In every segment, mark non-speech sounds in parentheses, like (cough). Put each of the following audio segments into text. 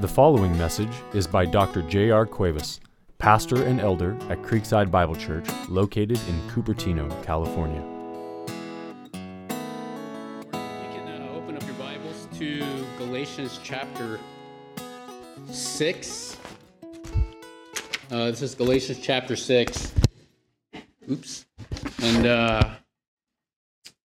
The following message is by Dr. J.R. Cuevas, pastor and elder at Creekside Bible Church, located in Cupertino, California. You can uh, open up your Bibles to Galatians chapter 6. Uh, this is Galatians chapter 6. Oops. And uh,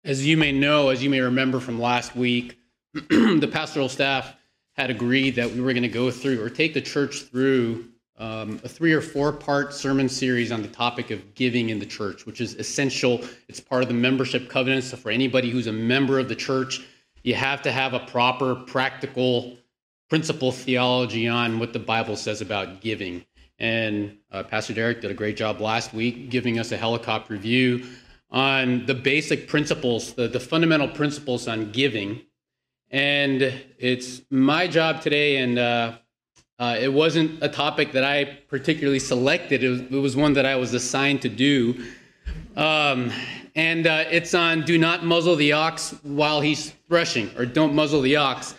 as you may know, as you may remember from last week, (clears throat) the pastoral staff had agreed that we were going to go through or take the church through um, a three or four part sermon series on the topic of giving in the church, which is essential. It's part of the membership covenant. So, for anybody who's a member of the church, you have to have a proper, practical, principle theology on what the Bible says about giving. And uh, Pastor Derek did a great job last week giving us a helicopter view on the basic principles, the, the fundamental principles on giving. And it's my job today, and uh, uh, it wasn't a topic that I particularly selected. It was, it was one that I was assigned to do. Um, and uh, it's on do not muzzle the ox while he's threshing, or don't muzzle the ox.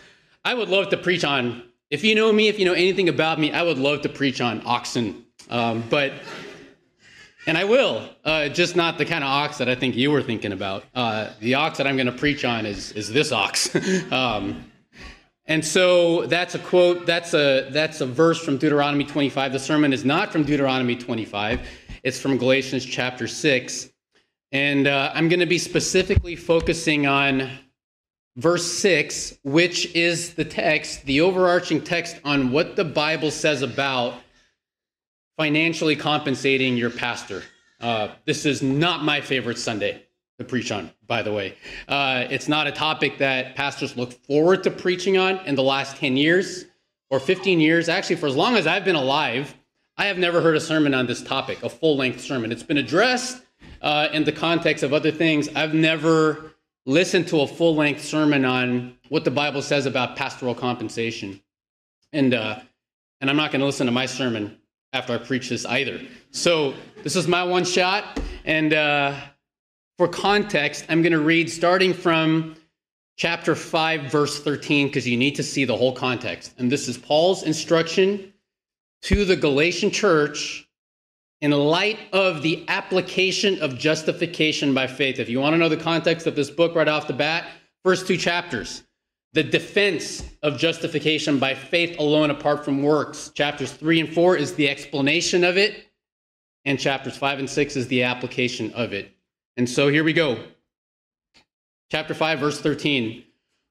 I would love to preach on, if you know me, if you know anything about me, I would love to preach on oxen. Um, but and I will, uh, just not the kind of ox that I think you were thinking about. Uh, the ox that I'm going to preach on is is this ox. (laughs) um, and so that's a quote. That's a that's a verse from Deuteronomy 25. The sermon is not from Deuteronomy 25. It's from Galatians chapter six, and uh, I'm going to be specifically focusing on verse six, which is the text, the overarching text on what the Bible says about financially compensating your pastor. Uh, this is not my favorite Sunday to preach on, by the way. Uh, it's not a topic that pastors look forward to preaching on in the last 10 years or 15 years. Actually, for as long as I've been alive, I have never heard a sermon on this topic, a full length sermon. It's been addressed uh, in the context of other things. I've never listened to a full length sermon on what the Bible says about pastoral compensation. And, uh, and I'm not going to listen to my sermon after I preach this either. So this is my one shot. And uh, for context, I'm going to read starting from chapter 5, verse 13, because you need to see the whole context. And this is Paul's instruction to the Galatian church in light of the application of justification by faith. If you want to know the context of this book right off the bat, first two chapters the defense of justification by faith alone apart from works. Chapters 3 and 4 is the explanation of it, and chapters 5 and 6 is the application of it. And so here we go. Chapter 5, verse 13.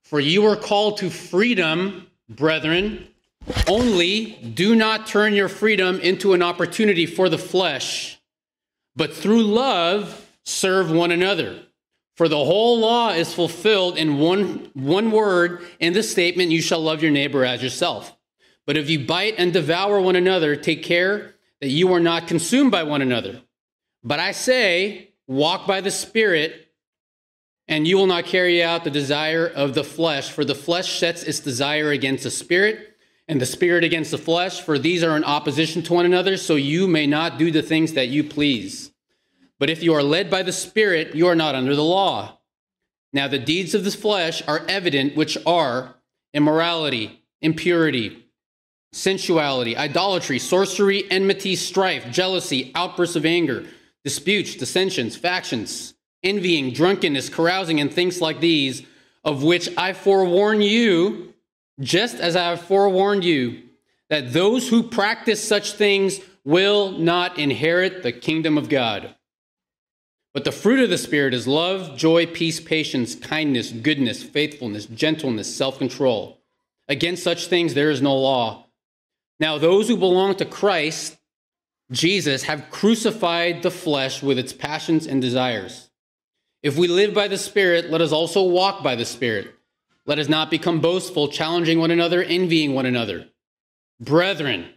For you are called to freedom, brethren, only do not turn your freedom into an opportunity for the flesh, but through love serve one another. For the whole law is fulfilled in one, one word in the statement, You shall love your neighbor as yourself. But if you bite and devour one another, take care that you are not consumed by one another. But I say, walk by the Spirit, and you will not carry out the desire of the flesh. For the flesh sets its desire against the Spirit, and the Spirit against the flesh. For these are in opposition to one another, so you may not do the things that you please. But if you are led by the Spirit, you are not under the law. Now, the deeds of the flesh are evident, which are immorality, impurity, sensuality, idolatry, sorcery, enmity, strife, jealousy, outbursts of anger, disputes, dissensions, factions, envying, drunkenness, carousing, and things like these, of which I forewarn you, just as I have forewarned you, that those who practice such things will not inherit the kingdom of God. But the fruit of the Spirit is love, joy, peace, patience, kindness, goodness, faithfulness, gentleness, self control. Against such things there is no law. Now, those who belong to Christ, Jesus, have crucified the flesh with its passions and desires. If we live by the Spirit, let us also walk by the Spirit. Let us not become boastful, challenging one another, envying one another. Brethren,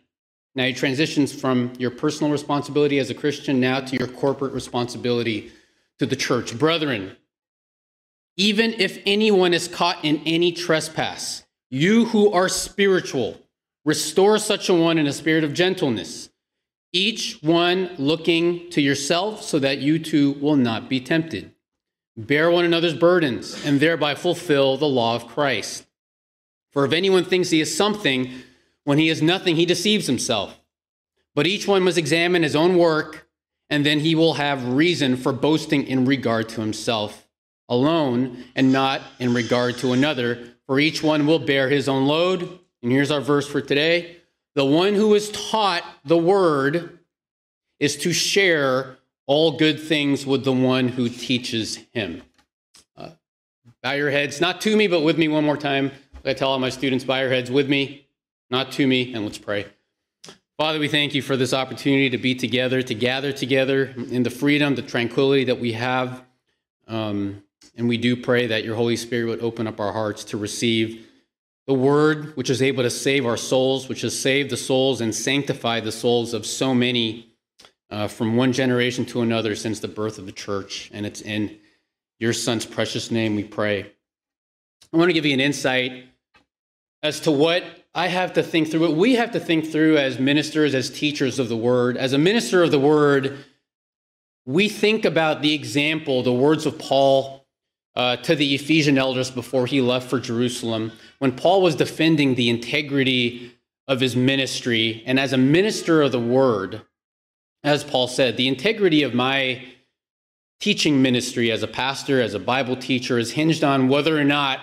now he transitions from your personal responsibility as a Christian now to your corporate responsibility to the church. Brethren, even if anyone is caught in any trespass, you who are spiritual, restore such a one in a spirit of gentleness, each one looking to yourself so that you too will not be tempted. Bear one another's burdens and thereby fulfill the law of Christ. For if anyone thinks he is something When he is nothing, he deceives himself. But each one must examine his own work, and then he will have reason for boasting in regard to himself alone and not in regard to another. For each one will bear his own load. And here's our verse for today The one who is taught the word is to share all good things with the one who teaches him. Uh, bow your heads, not to me, but with me one more time. I tell all my students, bow your heads with me, not to me, and let's pray. Father, we thank you for this opportunity to be together, to gather together in the freedom, the tranquility that we have. Um, and we do pray that your Holy Spirit would open up our hearts to receive the word, which is able to save our souls, which has saved the souls and sanctified the souls of so many uh, from one generation to another since the birth of the church. And it's in your Son's precious name we pray. I want to give you an insight as to what I have to think through, what we have to think through as ministers, as teachers of the word. As a minister of the word, we think about the example, the words of Paul uh, to the Ephesian elders before he left for Jerusalem, when Paul was defending the integrity of his ministry. And as a minister of the word, as Paul said, the integrity of my teaching ministry as a pastor, as a Bible teacher, is hinged on whether or not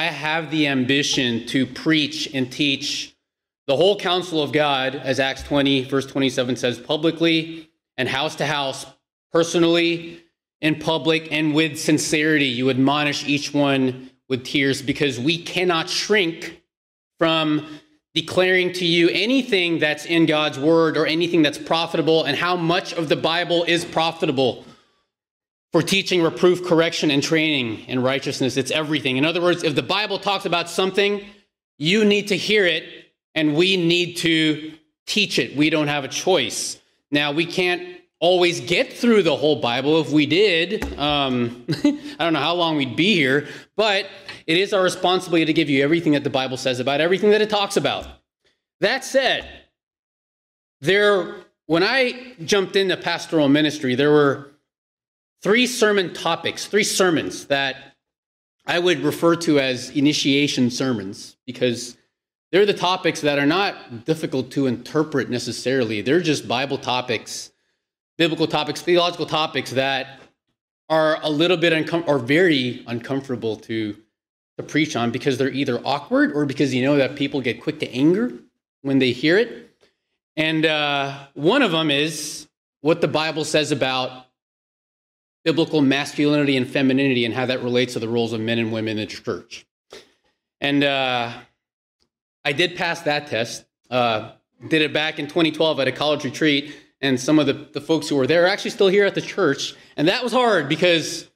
I have the ambition to preach and teach the whole counsel of God, as Acts 20, verse 27 says, publicly and house to house, personally, in public, and with sincerity. You admonish each one with tears because we cannot shrink from declaring to you anything that's in God's word or anything that's profitable and how much of the Bible is profitable for teaching, reproof, correction, and training in righteousness. It's everything. In other words, if the Bible talks about something, you need to hear it and we need to teach it. We don't have a choice. Now, we can't always get through the whole Bible. If we did, um, (laughs) I don't know how long we'd be here, but it is our responsibility to give you everything that the Bible says about everything that it talks about. That said, there, when I jumped into pastoral ministry, there were three sermon topics, three sermons that I would refer to as initiation sermons because they're the topics that are not difficult to interpret necessarily. They're just Bible topics, biblical topics, theological topics that are a little bit or very uncomfortable to to preach on because they're either awkward or because you know that people get quick to anger when they hear it. And uh, one of them is what the Bible says about biblical masculinity and femininity and how that relates to the roles of men and women in the church. And uh, I did pass that test. Uh, did it back in 2012 at a college retreat, and some of the, the folks who were there are actually still here at the church. And that was hard because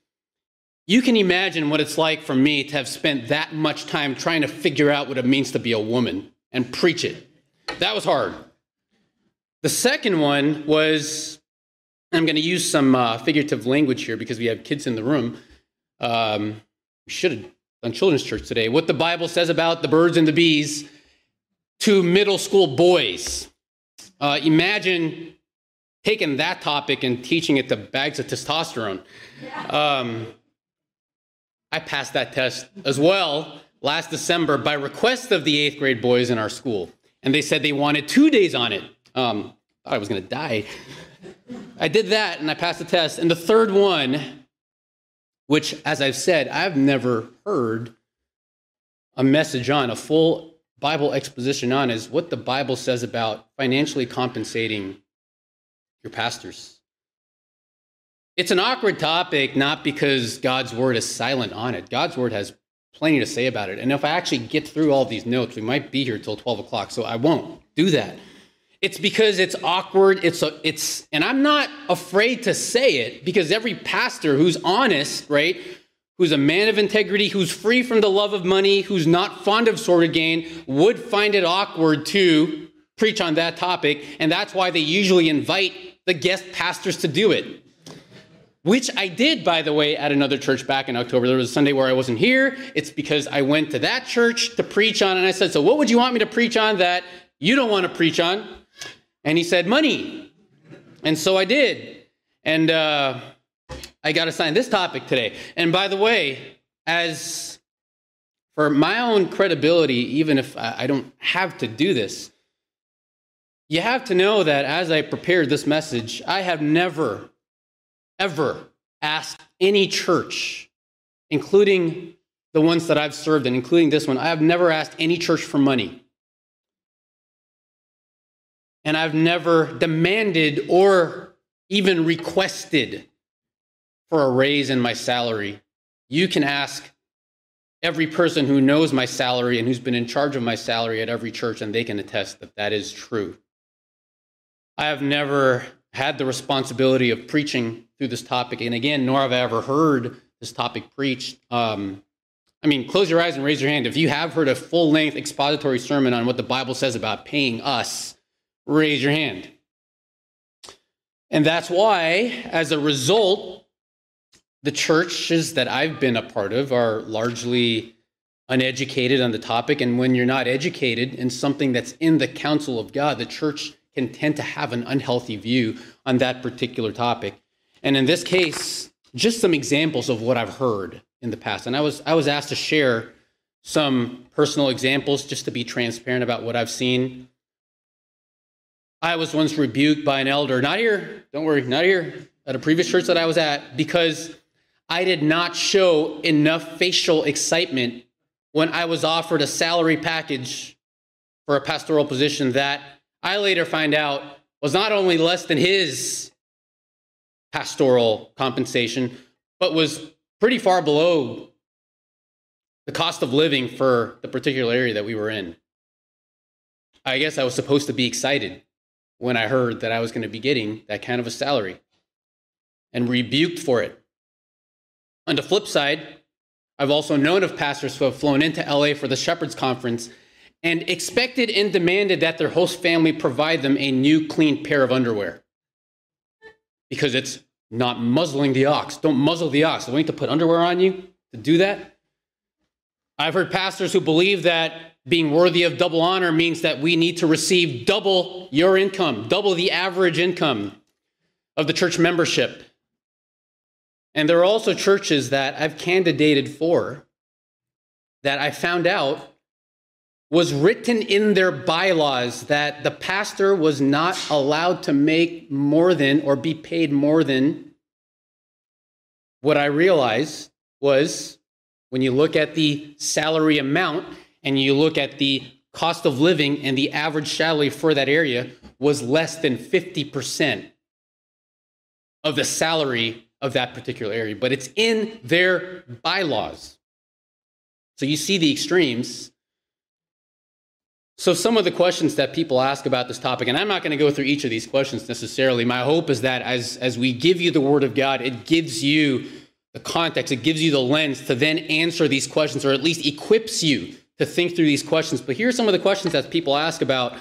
you can imagine what it's like for me to have spent that much time trying to figure out what it means to be a woman and preach it. That was hard. The second one was I'm going to use some uh, figurative language here because we have kids in the room. Um, we should have done children's church today. What the Bible says about the birds and the bees to middle school boys. Uh, imagine taking that topic and teaching it to bags of testosterone. Um, I passed that test as well last December by request of the eighth grade boys in our school. And they said they wanted two days on it. Um, I was going to die. I did that and I passed the test. And the third one, which, as I've said, I've never heard a message on, a full Bible exposition on, is what the Bible says about financially compensating your pastors. It's an awkward topic, not because God's word is silent on it. God's word has plenty to say about it. And if I actually get through all these notes, we might be here till 12 o'clock, so I won't do that. It's because it's awkward. It's a, it's, and I'm not afraid to say it because every pastor who's honest, right, who's a man of integrity, who's free from the love of money, who's not fond of sordid gain, would find it awkward to preach on that topic. And that's why they usually invite the guest pastors to do it. Which I did, by the way, at another church back in October. There was a Sunday where I wasn't here. It's because I went to that church to preach on, and I said, So, what would you want me to preach on that you don't want to preach on? And he said, Money. And so I did. And uh, I got assigned this topic today. And by the way, as for my own credibility, even if I don't have to do this, you have to know that as I prepared this message, I have never, ever asked any church, including the ones that I've served in, including this one, I have never asked any church for money. And I've never demanded or even requested for a raise in my salary. You can ask every person who knows my salary and who's been in charge of my salary at every church, and they can attest that that is true. I have never had the responsibility of preaching through this topic, and again, nor have I ever heard this topic preached. Um, I mean, close your eyes and raise your hand. If you have heard a full length expository sermon on what the Bible says about paying us, raise your hand. And that's why, as a result, the churches that I've been a part of are largely uneducated on the topic. And when you're not educated in something that's in the counsel of God, the church can tend to have an unhealthy view on that particular topic. And in this case, just some examples of what I've heard in the past. And I was I was asked to share some personal examples just to be transparent about what I've seen. I was once rebuked by an elder, not here, don't worry, not here, at a previous church that I was at, because I did not show enough facial excitement when I was offered a salary package for a pastoral position that I later find out was not only less than his pastoral compensation, but was pretty far below the cost of living for the particular area that we were in. I guess I was supposed to be excited when I heard that I was going to be getting that kind of a salary and rebuked for it. On the flip side, I've also known of pastors who have flown into LA for the Shepherds Conference and expected and demanded that their host family provide them a new clean pair of underwear because it's not muzzling the ox. Don't muzzle the ox. Don't need to put underwear on you to do that. I've heard pastors who believe that being worthy of double honor means that we need to receive double your income, double the average income of the church membership. And there are also churches that I've candidated for that I found out was written in their bylaws that the pastor was not allowed to make more than or be paid more than what I realized was when you look at the salary amount and you look at the cost of living and the average salary for that area was less than 50% of the salary of that particular area, but it's in their bylaws. So you see the extremes so, some of the questions that people ask about this topic, and I'm not going to go through each of these questions necessarily. My hope is that as, as we give you the Word of God, it gives you the context, it gives you the lens to then answer these questions, or at least equips you to think through these questions. But here are some of the questions that people ask about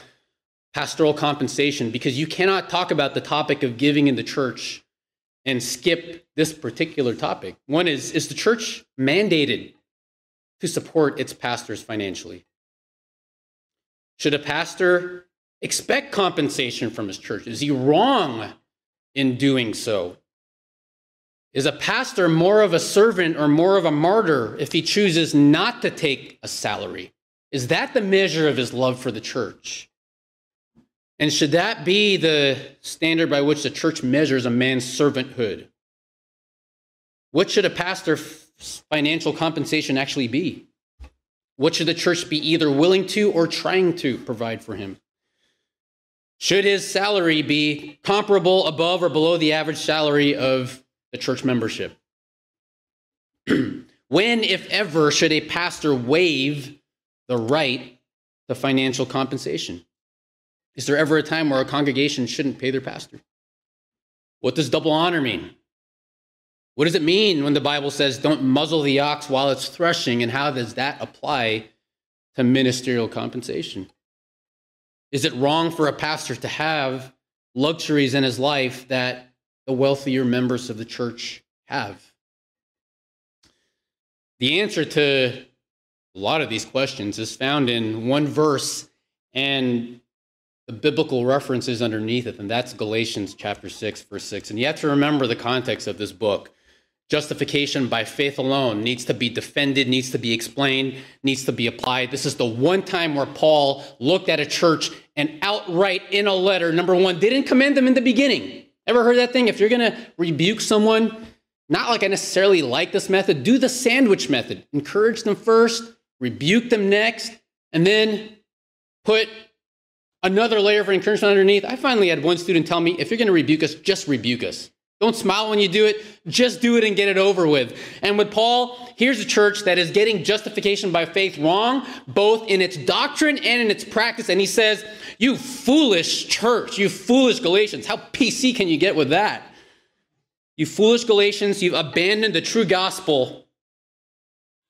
pastoral compensation, because you cannot talk about the topic of giving in the church and skip this particular topic. One is Is the church mandated to support its pastors financially? Should a pastor expect compensation from his church? Is he wrong in doing so? Is a pastor more of a servant or more of a martyr if he chooses not to take a salary? Is that the measure of his love for the church? And should that be the standard by which the church measures a man's servanthood? What should a pastor's financial compensation actually be? What should the church be either willing to or trying to provide for him? Should his salary be comparable, above, or below the average salary of the church membership? (clears throat) when, if ever, should a pastor waive the right to financial compensation? Is there ever a time where a congregation shouldn't pay their pastor? What does double honor mean? What does it mean when the Bible says, don't muzzle the ox while it's threshing? And how does that apply to ministerial compensation? Is it wrong for a pastor to have luxuries in his life that the wealthier members of the church have? The answer to a lot of these questions is found in one verse and the biblical references underneath it, and that's Galatians chapter 6, verse 6. And you have to remember the context of this book. justification by faith alone needs to be defended, needs to be explained, needs to be applied. This is the one time where Paul looked at a church and outright in a letter, number one, didn't commend them in the beginning. Ever heard that thing? If you're going to rebuke someone, not like I necessarily like this method, do the sandwich method. Encourage them first, rebuke them next, and then put another layer of encouragement underneath. I finally had one student tell me, if you're going to rebuke us, just rebuke us. Don't smile when you do it. Just do it and get it over with. And with Paul, here's a church that is getting justification by faith wrong, both in its doctrine and in its practice. And he says, You foolish church, you foolish Galatians. How PC can you get with that? You foolish Galatians, you've abandoned the true gospel.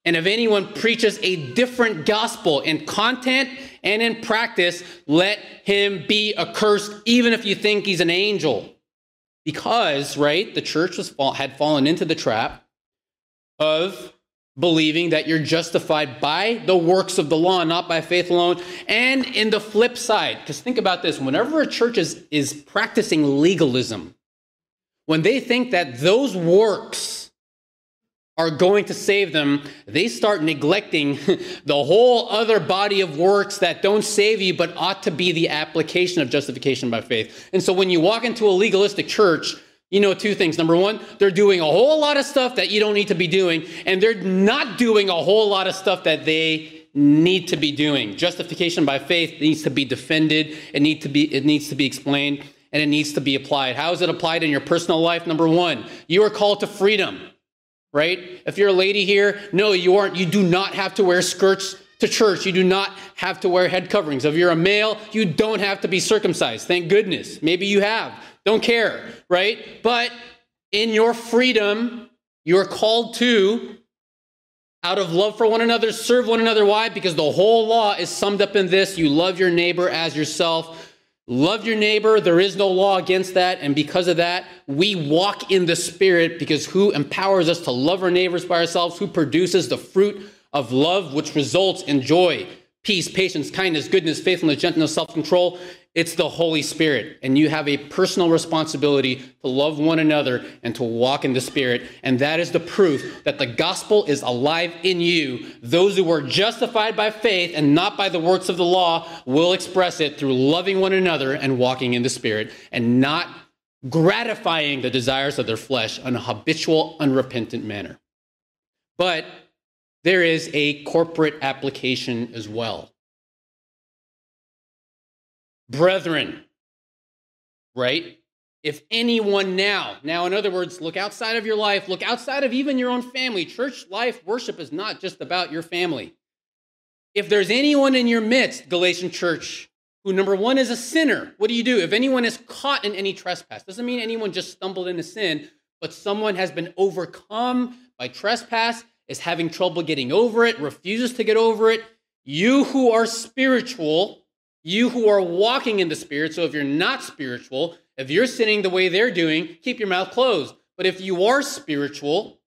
And if anyone preaches a different gospel in content and in practice, let him be accursed, even if you think he's an angel because, right, the church was fall, had fallen into the trap of believing that you're justified by the works of the law, not by faith alone. And in the flip side, because think about this whenever a church is, is practicing legalism, when they think that those works are going to save them, they start neglecting (laughs) the whole other body of works that don't save you but ought to be the application of justification by faith. And so when you walk into a legalistic church, you know two things. Number one, they're doing a whole lot of stuff that you don't need to be doing, and they're not doing a whole lot of stuff that they need to be doing. Justification by faith needs to be defended, it, need to be, it needs to be explained, and it needs to be applied. How is it applied in your personal life? Number one, you are called to freedom right? If you're a lady here, no, you aren't. You do not have to wear skirts to church. You do not have to wear head coverings. If you're a male, you don't have to be circumcised. Thank goodness. Maybe you have. Don't care, right? But in your freedom, you're called to, out of love for one another, serve one another. Why? Because the whole law is summed up in this you love your neighbor as yourself. Love your neighbor. There is no law against that. And because of that, we walk in the Spirit because who empowers us to love our neighbors by ourselves? Who produces the fruit of love, which results in joy, peace, patience, kindness, goodness, faithfulness, gentleness, self control? It's the Holy Spirit. And you have a personal responsibility to love one another and to walk in the Spirit. And that is the proof that the gospel is alive in you. Those who are justified by faith and not by the works of the law will express it through loving one another and walking in the Spirit and not gratifying the desires of their flesh in a habitual, unrepentant manner. But there is a corporate application as well brethren, right? If anyone now, now, in other words, look outside of your life, look outside of even your own family. Church life worship is not just about your family. If there's anyone in your midst, Galatian church, who number one is a sinner, what do you do? If anyone is caught in any trespass, doesn't mean anyone just stumbled into sin, but someone has been overcome by trespass, is having trouble getting over it, refuses to get over it. You who are spiritual, you who are walking in the Spirit, so if you're not spiritual, if you're sinning the way they're doing, keep your mouth closed. But if you are spiritual,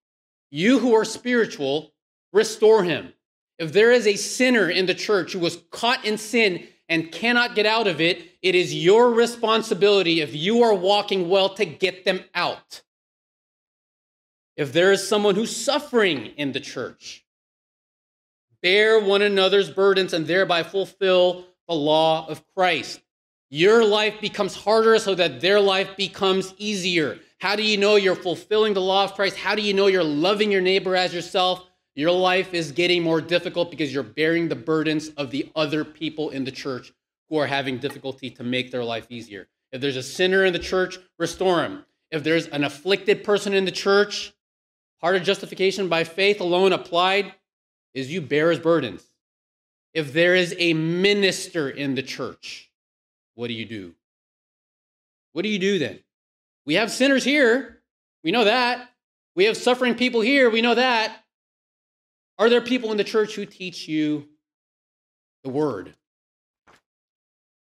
you who are spiritual, restore him. If there is a sinner in the church who was caught in sin and cannot get out of it, it is your responsibility, if you are walking well, to get them out. If there is someone who's suffering in the church, bear one another's burdens and thereby fulfill the law of Christ. Your life becomes harder so that their life becomes easier. How do you know you're fulfilling the law of Christ? How do you know you're loving your neighbor as yourself? Your life is getting more difficult because you're bearing the burdens of the other people in the church who are having difficulty to make their life easier. If there's a sinner in the church, restore him. If there's an afflicted person in the church, part of justification by faith alone applied is you bear his burdens. If there is a minister in the church, what do you do? What do you do then? We have sinners here. We know that. We have suffering people here. We know that. Are there people in the church who teach you the word?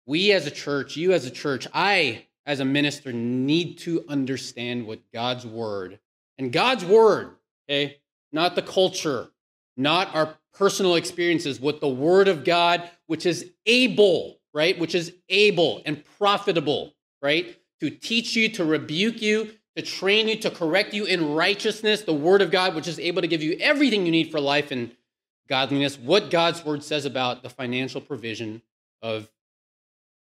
We as a church, you as a church, I as a minister need to understand what God's word and God's word, okay, not the culture, not our personal experiences with the Word of God, which is able, right? Which is able and profitable, right? To teach you, to rebuke you, to train you, to correct you in righteousness, the Word of God, which is able to give you everything you need for life and godliness, what God's Word says about the financial provision of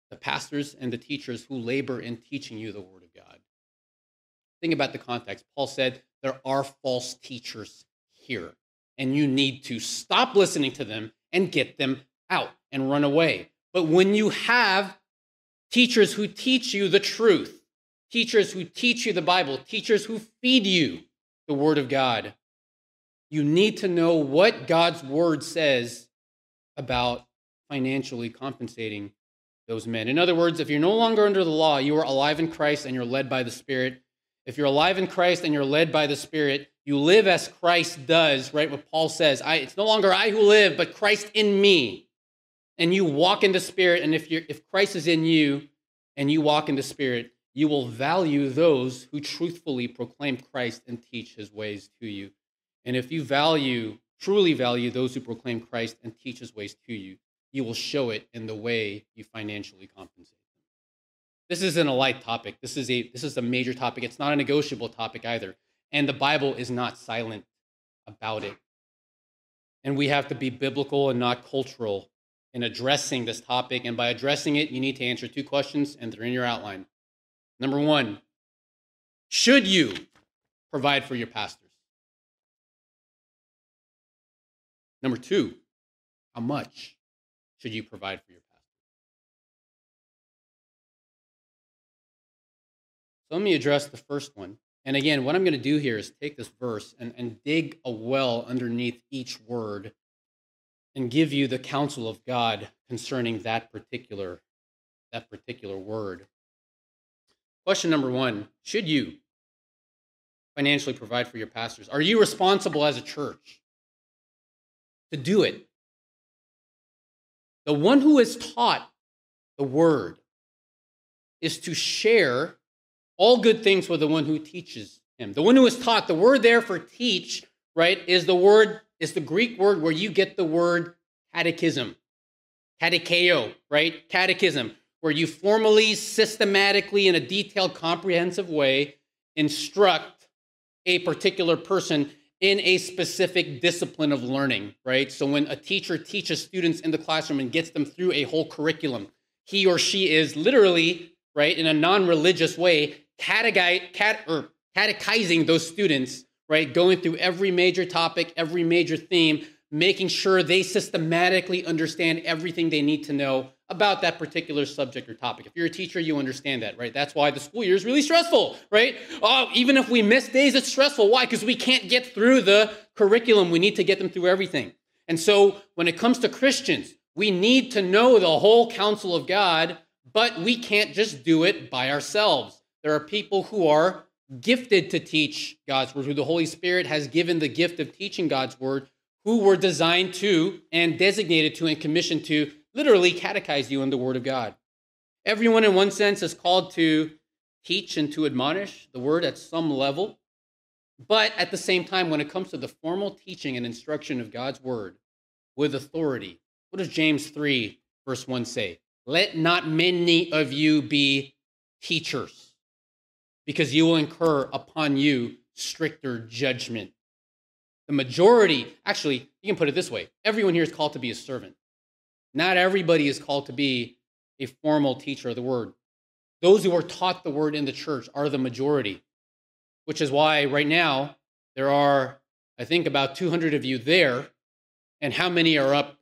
the pastors and the teachers who labor in teaching you the Word of God. Think about the context. Paul said, There are false teachers here, and you need to stop listening to them and get them out and run away. But when you have teachers who teach you the truth, teachers who teach you the Bible, teachers who feed you the Word of God, you need to know what God's Word says about financially compensating those men. In other words, if you're no longer under the law, you are alive in Christ and you're led by the Spirit. If you're alive in Christ and you're led by the Spirit, you live as Christ does, right? What Paul says, I, it's no longer I who live, but Christ in me. And you walk in the Spirit, and if, you're, if Christ is in you and you walk in the Spirit, you will value those who truthfully proclaim Christ and teach his ways to you. And if you value, truly value those who proclaim Christ and teach his ways to you, you will show it in the way you financially compensate. This isn't a light topic. This is a this is a major topic. It's not a negotiable topic either. And the Bible is not silent about it. And we have to be biblical and not cultural in addressing this topic. And by addressing it, you need to answer two questions, and they're in your outline. Number one, should you provide for your pastors? Number two, how much? should you provide for your pastor? So let me address the first one. And again, what I'm going to do here is take this verse and, and dig a well underneath each word and give you the counsel of God concerning that particular, that particular word. Question number one Should you financially provide for your pastors? Are you responsible as a church to do it? The one who is taught the word is to share all good things with the one who teaches him. The one who is taught, the word there for teach, right, is the word, is the Greek word where you get the word catechism. Catecheo, right? Catechism, where you formally, systematically, in a detailed, comprehensive way instruct a particular person in a specific discipline of learning, right? So when a teacher teaches students in the classroom and gets them through a whole curriculum, he or she is literally, right, in a non-religious way, catechize, cat, or Er, catechizing those students, right, going through every major topic, every major theme, making sure they systematically understand everything they need to know about that particular subject or topic. If you're a teacher, you understand that, right? That's why the school year is really stressful, right? Oh, even if we miss days, it's stressful. Why? Because we can't get through the curriculum. We need to get them through everything. And so when it comes to Christians, we need to know the whole counsel of God, but we can't just do it by ourselves. There are people who are gifted to teach God's word, who the Holy Spirit has given the gift of teaching God's word, who were designed to and designated to and commissioned to literally catechize you in the Word of God. Everyone, in one sense, is called to teach and to admonish the Word at some level. But at the same time, when it comes to the formal teaching and instruction of God's Word with authority, what does James 3, verse 1 say? Let not many of you be teachers, because you will incur upon you stricter judgment. The majority, actually, you can put it this way everyone here is called to be a servant. Not everybody is called to be a formal teacher of the word. Those who are taught the word in the church are the majority, which is why right now there are, I think, about 200 of you there, and how many are up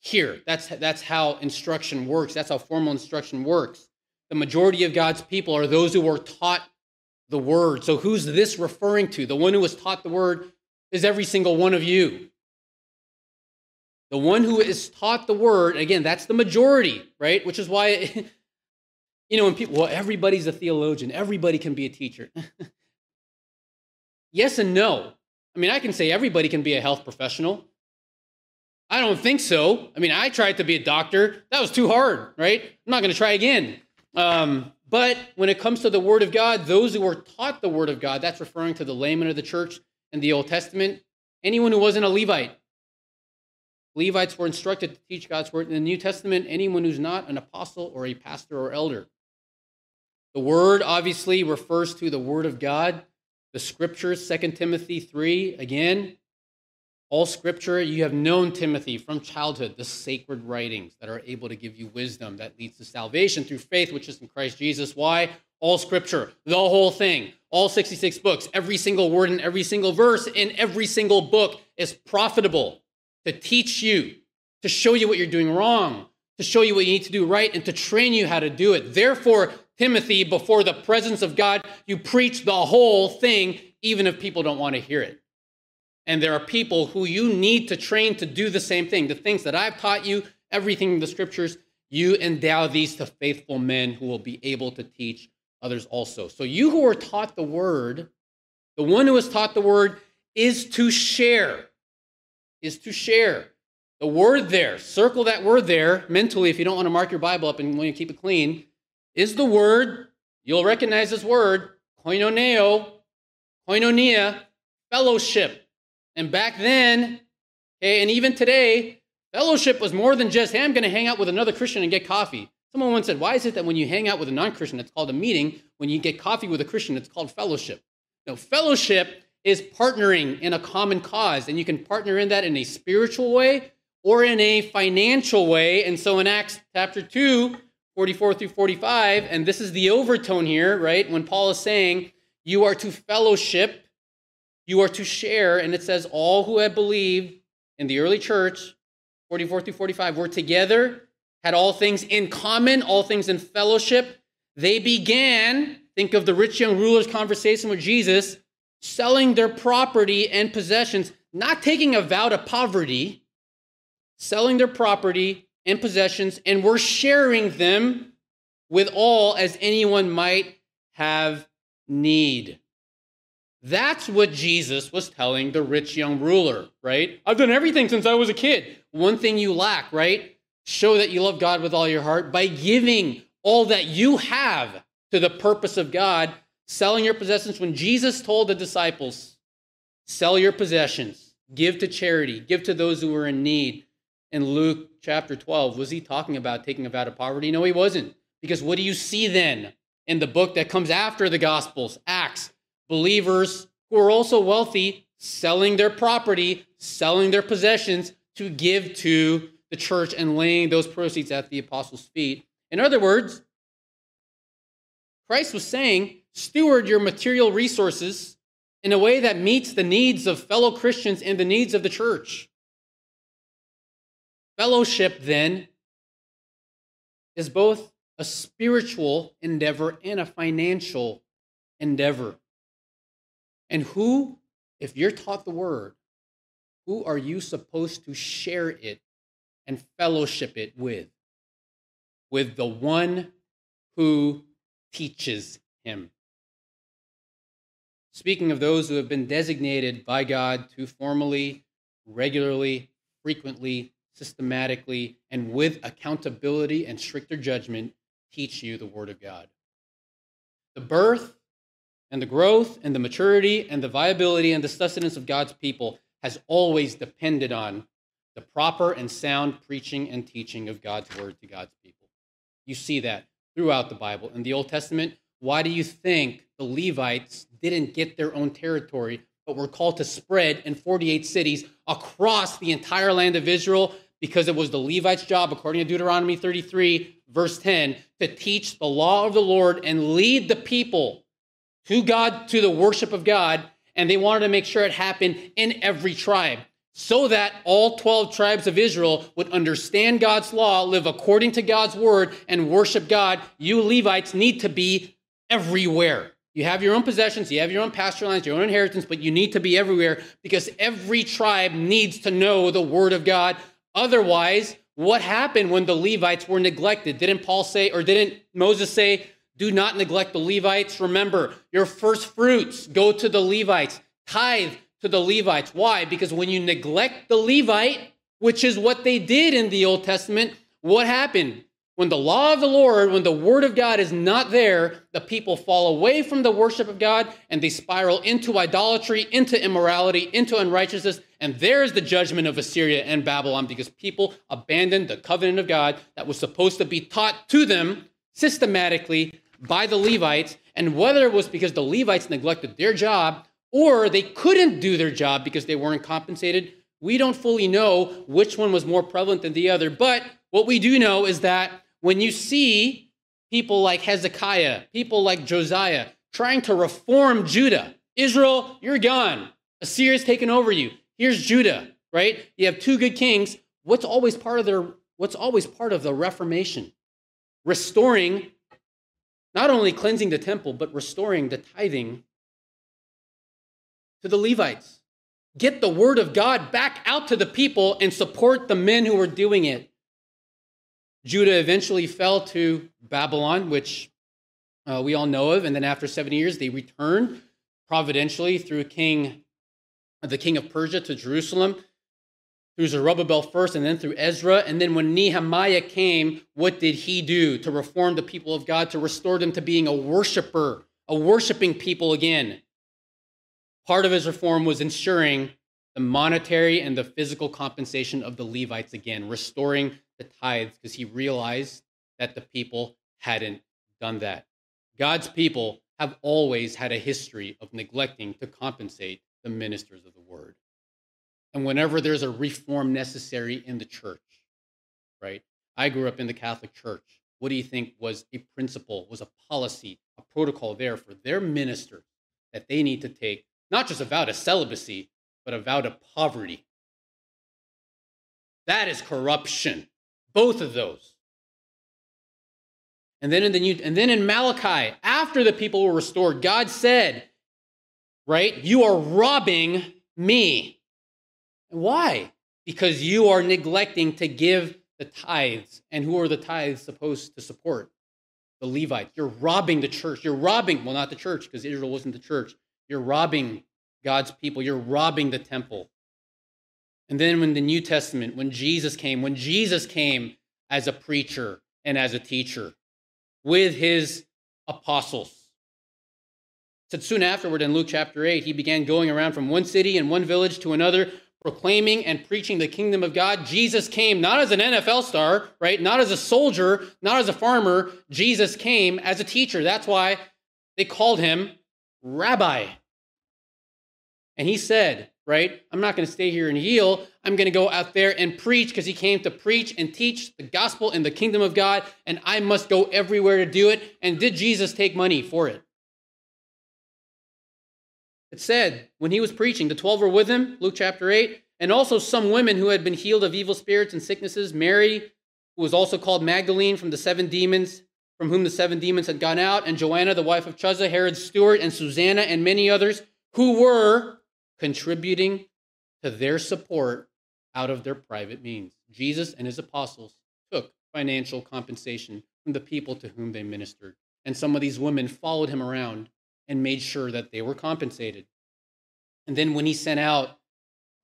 here? That's, that's how instruction works. That's how formal instruction works. The majority of God's people are those who are taught the word. So who's this referring to? The one who was taught the word is every single one of you. The one who is taught the word, again, that's the majority, right? Which is why, (laughs) you know, when people, well, everybody's a theologian, everybody can be a teacher. (laughs) yes and no. I mean, I can say everybody can be a health professional. I don't think so. I mean, I tried to be a doctor. That was too hard, right? I'm not going to try again. Um, but when it comes to the Word of God, those who are taught the Word of God, that's referring to the laymen of the church in the Old Testament, anyone who wasn't a Levite, Levites were instructed to teach God's word. In the New Testament, anyone who's not an apostle or a pastor or elder. The word obviously refers to the word of God, the scriptures, 2 Timothy 3, again, all scripture, you have known Timothy from childhood, the sacred writings that are able to give you wisdom that leads to salvation through faith, which is in Christ Jesus. Why? All scripture, the whole thing, all 66 books, every single word in every single verse in every single book is profitable to teach you, to show you what you're doing wrong, to show you what you need to do right, and to train you how to do it. Therefore, Timothy, before the presence of God, you preach the whole thing, even if people don't want to hear it. And there are people who you need to train to do the same thing. The things that I've taught you, everything in the scriptures, you endow these to faithful men who will be able to teach others also. So you who are taught the word, the one who is taught the word is to share. Is to share. The word there, circle that word there mentally if you don't want to mark your Bible up and want to keep it clean, is the word, you'll recognize this word, koinoneo, koinonia, fellowship. And back then, okay, and even today, fellowship was more than just, hey, I'm going to hang out with another Christian and get coffee. Someone once said, why is it that when you hang out with a non Christian, it's called a meeting? When you get coffee with a Christian, it's called fellowship. No, fellowship is partnering in a common cause, and you can partner in that in a spiritual way or in a financial way. And so in Acts chapter 2, 44 through 45, and this is the overtone here, right? When Paul is saying, you are to fellowship you are to share, and it says, all who had believed in the early church, 44 through 45, were together, had all things in common, all things in fellowship. They began, think of the rich young ruler's conversation with Jesus, selling their property and possessions, not taking a vow to poverty, selling their property and possessions, and were sharing them with all as anyone might have need. That's what Jesus was telling the rich young ruler, right? I've done everything since I was a kid. One thing you lack, right? Show that you love God with all your heart by giving all that you have to the purpose of God, selling your possessions. When Jesus told the disciples, sell your possessions, give to charity, give to those who are in need. In Luke chapter 12, was he talking about taking a vow of poverty? No, he wasn't. Because what do you see then in the book that comes after the Gospels, Acts? Believers who are also wealthy selling their property, selling their possessions to give to the church and laying those proceeds at the apostles' feet. In other words, Christ was saying, steward your material resources in a way that meets the needs of fellow Christians and the needs of the church. Fellowship, then, is both a spiritual endeavor and a financial endeavor. And who, if you're taught the word, who are you supposed to share it and fellowship it with? With the one who teaches him. Speaking of those who have been designated by God to formally, regularly, frequently, systematically, and with accountability and stricter judgment, teach you the Word of God. The birth and the growth and the maturity and the viability and the sustenance of God's people has always depended on the proper and sound preaching and teaching of God's word to God's people. You see that throughout the Bible. In the Old Testament, why do you think the Levites didn't get their own territory, but were called to spread in 48 cities across the entire land of Israel? Because it was the Levites' job, according to Deuteronomy 33, verse 10, to teach the law of the Lord and lead the people to God, to the worship of God, and they wanted to make sure it happened in every tribe so that all 12 tribes of Israel would understand God's law, live according to God's word, and worship God. You Levites need to be everywhere. You have your own possessions, you have your own pasture lands, your own inheritance, but you need to be everywhere because every tribe needs to know the word of God. Otherwise, what happened when the Levites were neglected? Didn't Paul say, or didn't Moses say, do not neglect the Levites. Remember, your first fruits go to the Levites. Tithe to the Levites. Why? Because when you neglect the Levite, which is what they did in the Old Testament, what happened? When the law of the Lord, when the word of God is not there, the people fall away from the worship of God and they spiral into idolatry, into immorality, into unrighteousness. And there's the judgment of Assyria and Babylon because people abandoned the covenant of God that was supposed to be taught to them systematically by the Levites, and whether it was because the Levites neglected their job or they couldn't do their job because they weren't compensated, we don't fully know which one was more prevalent than the other. But what we do know is that when you see people like Hezekiah, people like Josiah trying to reform Judah, Israel, you're gone. Assyria's taken over you. Here's Judah, right? You have two good kings. What's always part of their what's always part of the reformation? Restoring not only cleansing the temple, but restoring the tithing to the Levites. Get the word of God back out to the people and support the men who were doing it. Judah eventually fell to Babylon, which uh, we all know of, and then after 70 years, they returned providentially through King, the king of Persia to Jerusalem through Zerubbabel first and then through Ezra. And then when Nehemiah came, what did he do to reform the people of God, to restore them to being a worshiper, a worshiping people again? Part of his reform was ensuring the monetary and the physical compensation of the Levites again, restoring the tithes, because he realized that the people hadn't done that. God's people have always had a history of neglecting to compensate the ministers of the word and whenever there's a reform necessary in the church, right? I grew up in the Catholic Church. What do you think was a principle, was a policy, a protocol there for their ministers that they need to take, not just a vow to celibacy, but a vow to poverty? That is corruption. Both of those. And then in the new, and then in Malachi, after the people were restored, God said, right, you are robbing me. Why? Because you are neglecting to give the tithes. And who are the tithes supposed to support? The Levites. You're robbing the church. You're robbing, well, not the church, because Israel wasn't the church. You're robbing God's people. You're robbing the temple. And then when the New Testament, when Jesus came, when Jesus came as a preacher and as a teacher with his apostles, said soon afterward in Luke chapter 8, he began going around from one city and one village to another, proclaiming and preaching the kingdom of God. Jesus came not as an NFL star, right? Not as a soldier, not as a farmer. Jesus came as a teacher. That's why they called him rabbi. And he said, right? I'm not going to stay here and heal. I'm going to go out there and preach because he came to preach and teach the gospel in the kingdom of God, and I must go everywhere to do it. And did Jesus take money for it? It said when he was preaching, the 12 were with him, Luke chapter 8, and also some women who had been healed of evil spirits and sicknesses. Mary, who was also called Magdalene from the seven demons, from whom the seven demons had gone out, and Joanna, the wife of Chuza, Herod's steward, and Susanna, and many others who were contributing to their support out of their private means. Jesus and his apostles took financial compensation from the people to whom they ministered. And some of these women followed him around and made sure that they were compensated. And then when he sent out,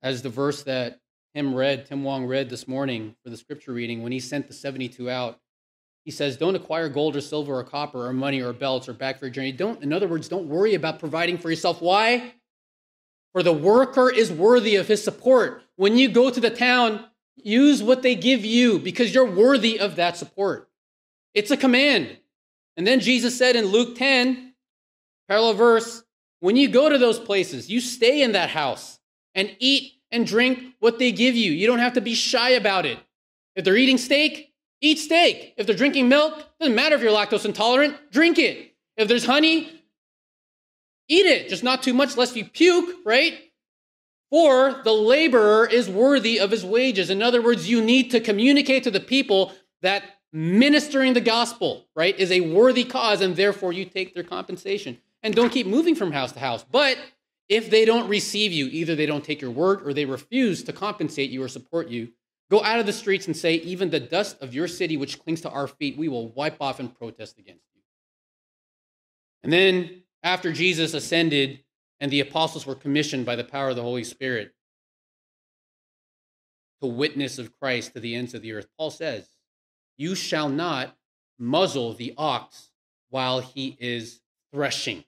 as the verse that Tim read, Tim Wong read this morning for the scripture reading, when he sent the 72 out, he says, Don't acquire gold or silver or copper or money or belts or bag for your journey. Don't, in other words, don't worry about providing for yourself. Why? For the worker is worthy of his support. When you go to the town, use what they give you because you're worthy of that support. It's a command. And then Jesus said in Luke 10, Parallel verse when you go to those places, you stay in that house and eat and drink what they give you. You don't have to be shy about it. If they're eating steak, eat steak. If they're drinking milk, doesn't matter if you're lactose intolerant, drink it. If there's honey, eat it, just not too much lest you puke, right? For the laborer is worthy of his wages. In other words, you need to communicate to the people that ministering the gospel, right, is a worthy cause, and therefore you take their compensation and don't keep moving from house to house. But if they don't receive you, either they don't take your word or they refuse to compensate you or support you, go out of the streets and say, Even the dust of your city, which clings to our feet, we will wipe off and protest against you. And then, after Jesus ascended and the apostles were commissioned by the power of the Holy Spirit to witness of Christ to the ends of the earth, Paul says, You shall not muzzle the ox while he is threshing.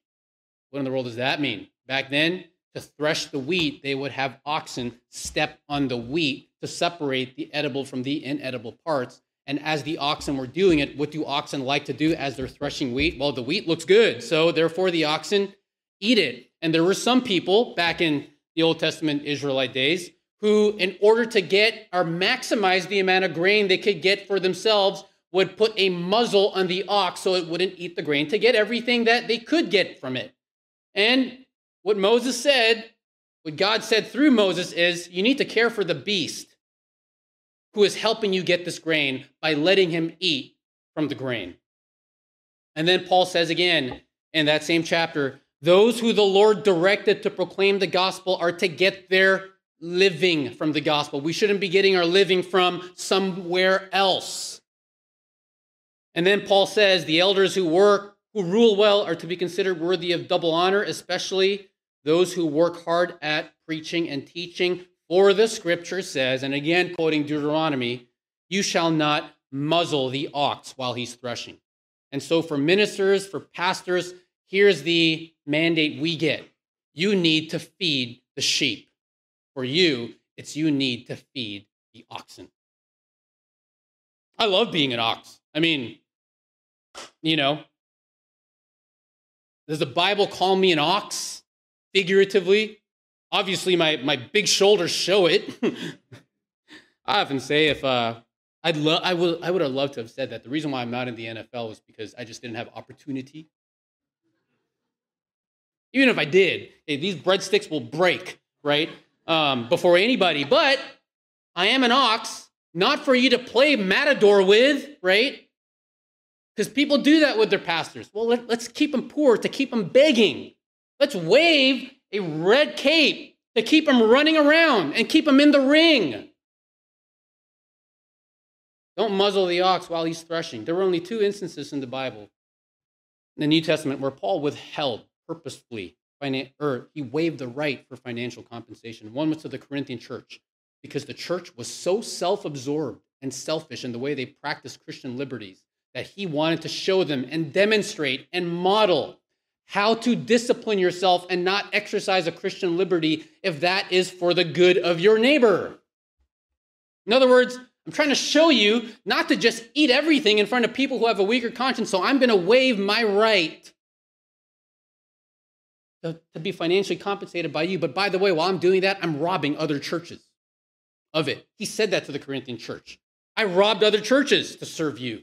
What in the world does that mean? Back then, to thresh the wheat, they would have oxen step on the wheat to separate the edible from the inedible parts. And as the oxen were doing it, what do oxen like to do as they're threshing wheat? Well, the wheat looks good, so therefore the oxen eat it. And there were some people back in the Old Testament Israelite days who, in order to get or maximize the amount of grain they could get for themselves, would put a muzzle on the ox so it wouldn't eat the grain to get everything that they could get from it. And what Moses said, what God said through Moses is you need to care for the beast who is helping you get this grain by letting him eat from the grain. And then Paul says again in that same chapter those who the Lord directed to proclaim the gospel are to get their living from the gospel. We shouldn't be getting our living from somewhere else. And then Paul says the elders who work, who rule well, are to be considered worthy of double honor, especially those who work hard at preaching and teaching. For the scripture says, and again quoting Deuteronomy, you shall not muzzle the ox while he's threshing. And so for ministers, for pastors, here's the mandate we get you need to feed the sheep. For you, it's you need to feed the oxen. I love being an ox. I mean, you know, does the Bible call me an ox figuratively? Obviously, my, my big shoulders show it. (laughs) I often say if uh, I'd lo- I, would, I would have loved to have said that. The reason why I'm not in the NFL was because I just didn't have opportunity. Even if I did, hey, these breadsticks will break, right? Um, before anybody. But I am an ox, not for you to play matador with, right? Because people do that with their pastors. Well, let, us keep them poor to keep them begging. Let's wave a red cape to keep them running around and keep them in the ring. Don't muzzle the ox while he's threshing. There were only two instances in the Bible, in the New Testament, where Paul withheld purposefully, or he waived the right for financial compensation. One was to the Corinthian church, because the church was so self absorbed and selfish in the way they practiced Christian liberties that he wanted to show them and demonstrate and model how to discipline yourself and not exercise a Christian liberty if that is for the good of your neighbor. In other words, I'm trying to show you not to just eat everything in front of people who have a weaker conscience, so I'm going to waive my right to, to, be financially compensated by you. But by the way, while I'm doing that, I'm robbing other churches of it. He said that to the Corinthian church. I robbed other churches to serve you.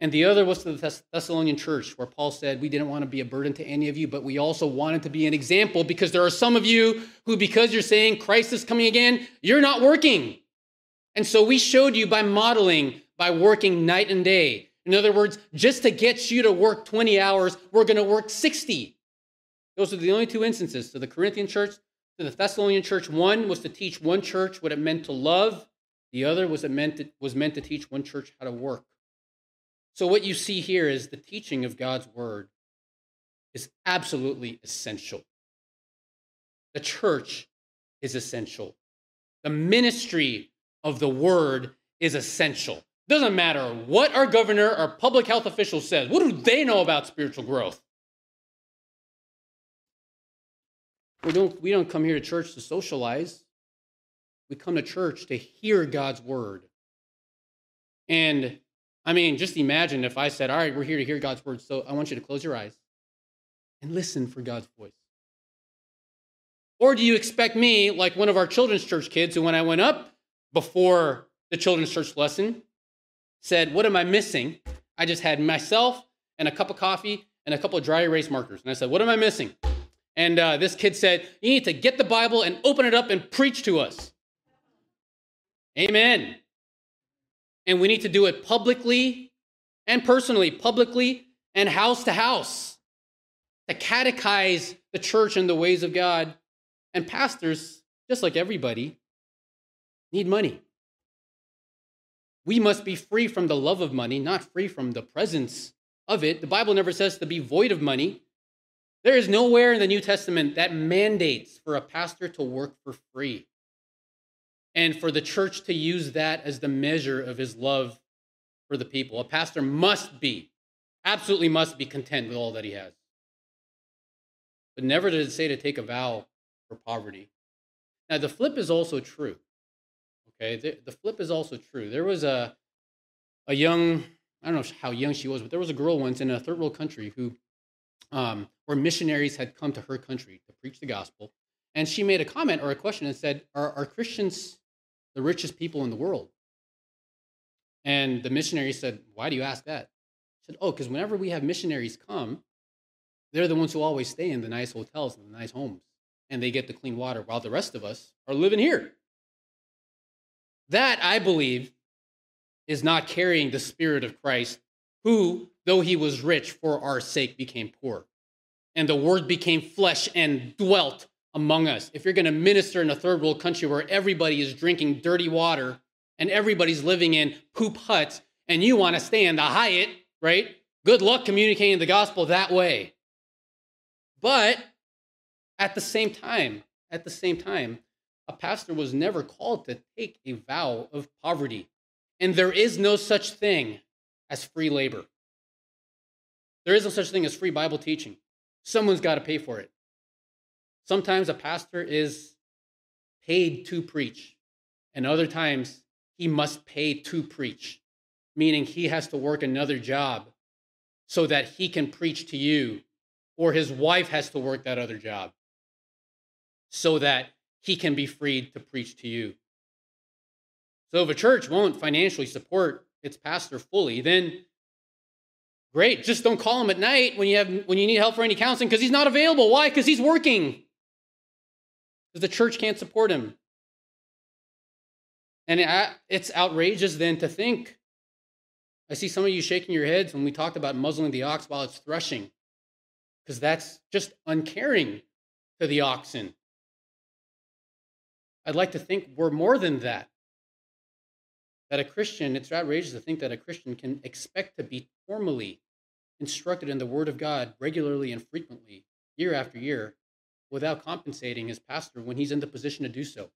And the other was to the Thessalonian church, where Paul said, We didn't want to be a burden to any of you, but we also wanted to be an example because there are some of you who, because you're saying Christ is coming again, you're not working. And so we showed you by modeling, by working night and day. In other words, just to get you to work 20 hours, we're going to work 60. Those are the only two instances. To the Corinthian church, to the Thessalonian church, one was to teach one church what it meant to love, the other was, it meant to, was meant to teach one church how to work. So, what you see here is the teaching of God's word is absolutely essential. The church is essential. The ministry of the word is essential. Doesn't matter what our governor or public health official says. What do they know about spiritual growth? We don't, we don't come here to church to socialize. We come to church to hear God's word. And I mean, just imagine if I said, All right, we're here to hear God's word, so I want you to close your eyes and listen for God's voice. Or do you expect me, like one of our children's church kids, who when I went up before the children's church lesson said, What am I missing? I just had myself and a cup of coffee and a couple of dry erase markers. And I said, What am I missing? And uh, this kid said, You need to get the Bible and open it up and preach to us. Amen. And we need to do it publicly and personally, publicly and house to house, to catechize the church in the ways of God. And pastors, just like everybody, need money. We must be free from the love of money, not free from the presence of it. The Bible never says to be void of money. There is nowhere in the New Testament that mandates for a pastor to work for free and for the church to use that as the measure of his love for the people. A pastor must be, absolutely must be content with all that he has. But never did it say to take a vow for poverty. Now, the flip is also true. Okay, the, the flip is also true. There was a a young, I don't know how young she was, but there was a girl once in a third world country who, um, where missionaries had come to her country to preach the gospel. And she made a comment or a question and said, Are, are Christians the richest people in the world? And the missionary said, Why do you ask that? She said, Oh, because whenever we have missionaries come, they're the ones who always stay in the nice hotels and the nice homes, and they get the clean water while the rest of us are living here. That, I believe, is not carrying the Spirit of Christ, who, though he was rich, for our sake became poor. And the Word became flesh and dwelt among us. If you're going to minister in a third world country where everybody is drinking dirty water and everybody's living in poop huts, and you want to stay in the Hyatt, right? Good luck communicating the gospel that way. But at the same time, at the same time, a pastor was never called to take a vow of poverty. And there is no such thing as free labor. There is no such thing as free Bible teaching. Someone's got to pay for it. Sometimes a pastor is paid to preach, and other times he must pay to preach, meaning he has to work another job so that he can preach to you, or his wife has to work that other job so that he can be freed to preach to you. So if a church won't financially support its pastor fully, then great, just don't call him at night when you have when you need help for any counseling because he's not available. Why? Because he's working. Because the church can't support him. And it's outrageous then to think. I see some of you shaking your heads when we talked about muzzling the ox while it's threshing, because that's just uncaring to the oxen. I'd like to think we're more than that. That a Christian, it's outrageous to think that a Christian can expect to be formally instructed in the Word of God regularly and frequently, year after year, without compensating his pastor when he's in the position to do so.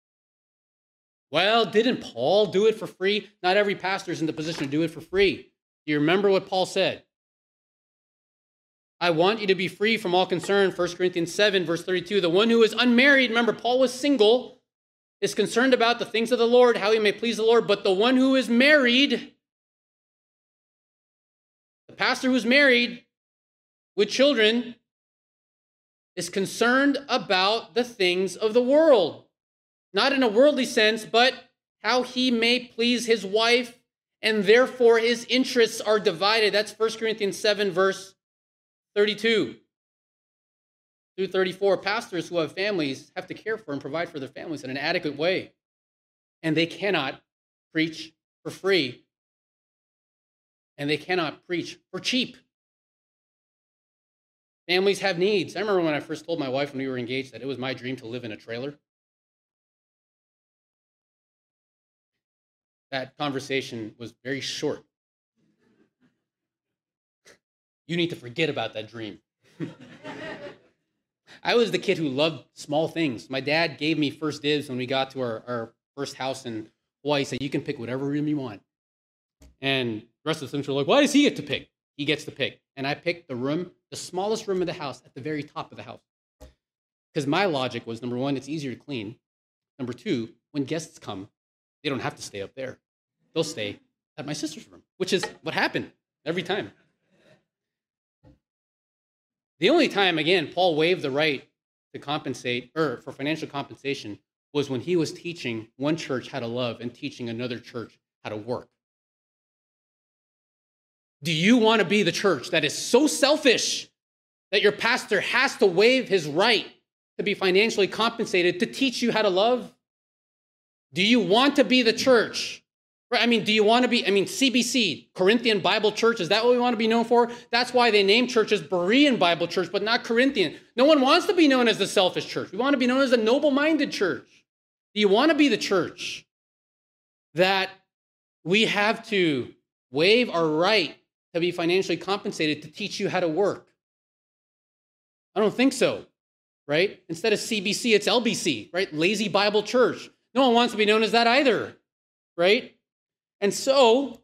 Well, didn't Paul do it for free? Not every pastor is in the position to do it for free. Do you remember what Paul said? I want you to be free from all concern. 1 Corinthians 7, verse 32. The one who is unmarried, remember, Paul was single, is concerned about the things of the Lord, how he may please the Lord, but the one who is married, the pastor who's married with children, is concerned about the things of the world. Not in a worldly sense, but how he may please his wife, and therefore his interests are divided. That's 1 Corinthians 7, verse 32 through 34, pastors who have families have to care for and provide for their families in an adequate way. And they cannot preach for free. And they cannot preach for cheap. Families have needs. I remember when I first told my wife when we were engaged that it was my dream to live in a trailer. That conversation was very short. You need to forget about that dream. (laughs) I was the kid who loved small things. My dad gave me first dibs when we got to our, our first house in Hawaii. He said, You can pick whatever room you want. And the rest of the things were like, Why does he get to pick? He gets to pick. And I picked the room, the smallest room of the house at the very top of the house. Because my logic was number one, it's easier to clean. Number two, when guests come, they don't have to stay up there. They'll stay at my sister's room, which is what happened every time. The only time, again, Paul waived the right to compensate or for financial compensation was when he was teaching one church how to love and teaching another church how to work. Do you want to be the church that is so selfish that your pastor has to waive his right to be financially compensated to teach you how to love? Do you want to be the church Right? I mean, do you want to be, I mean, CBC, Corinthian Bible Church, is that what we want to be known for? That's why they name churches Berean Bible Church, but not Corinthian. No one wants to be known as the selfish church. We want to be known as a noble minded church. Do you want to be the church that we have to waive our right to be financially compensated to teach you how to work? I don't think so, right? Instead of CBC, it's LBC, right? Lazy Bible Church. No one wants to be known as that either, right? And so,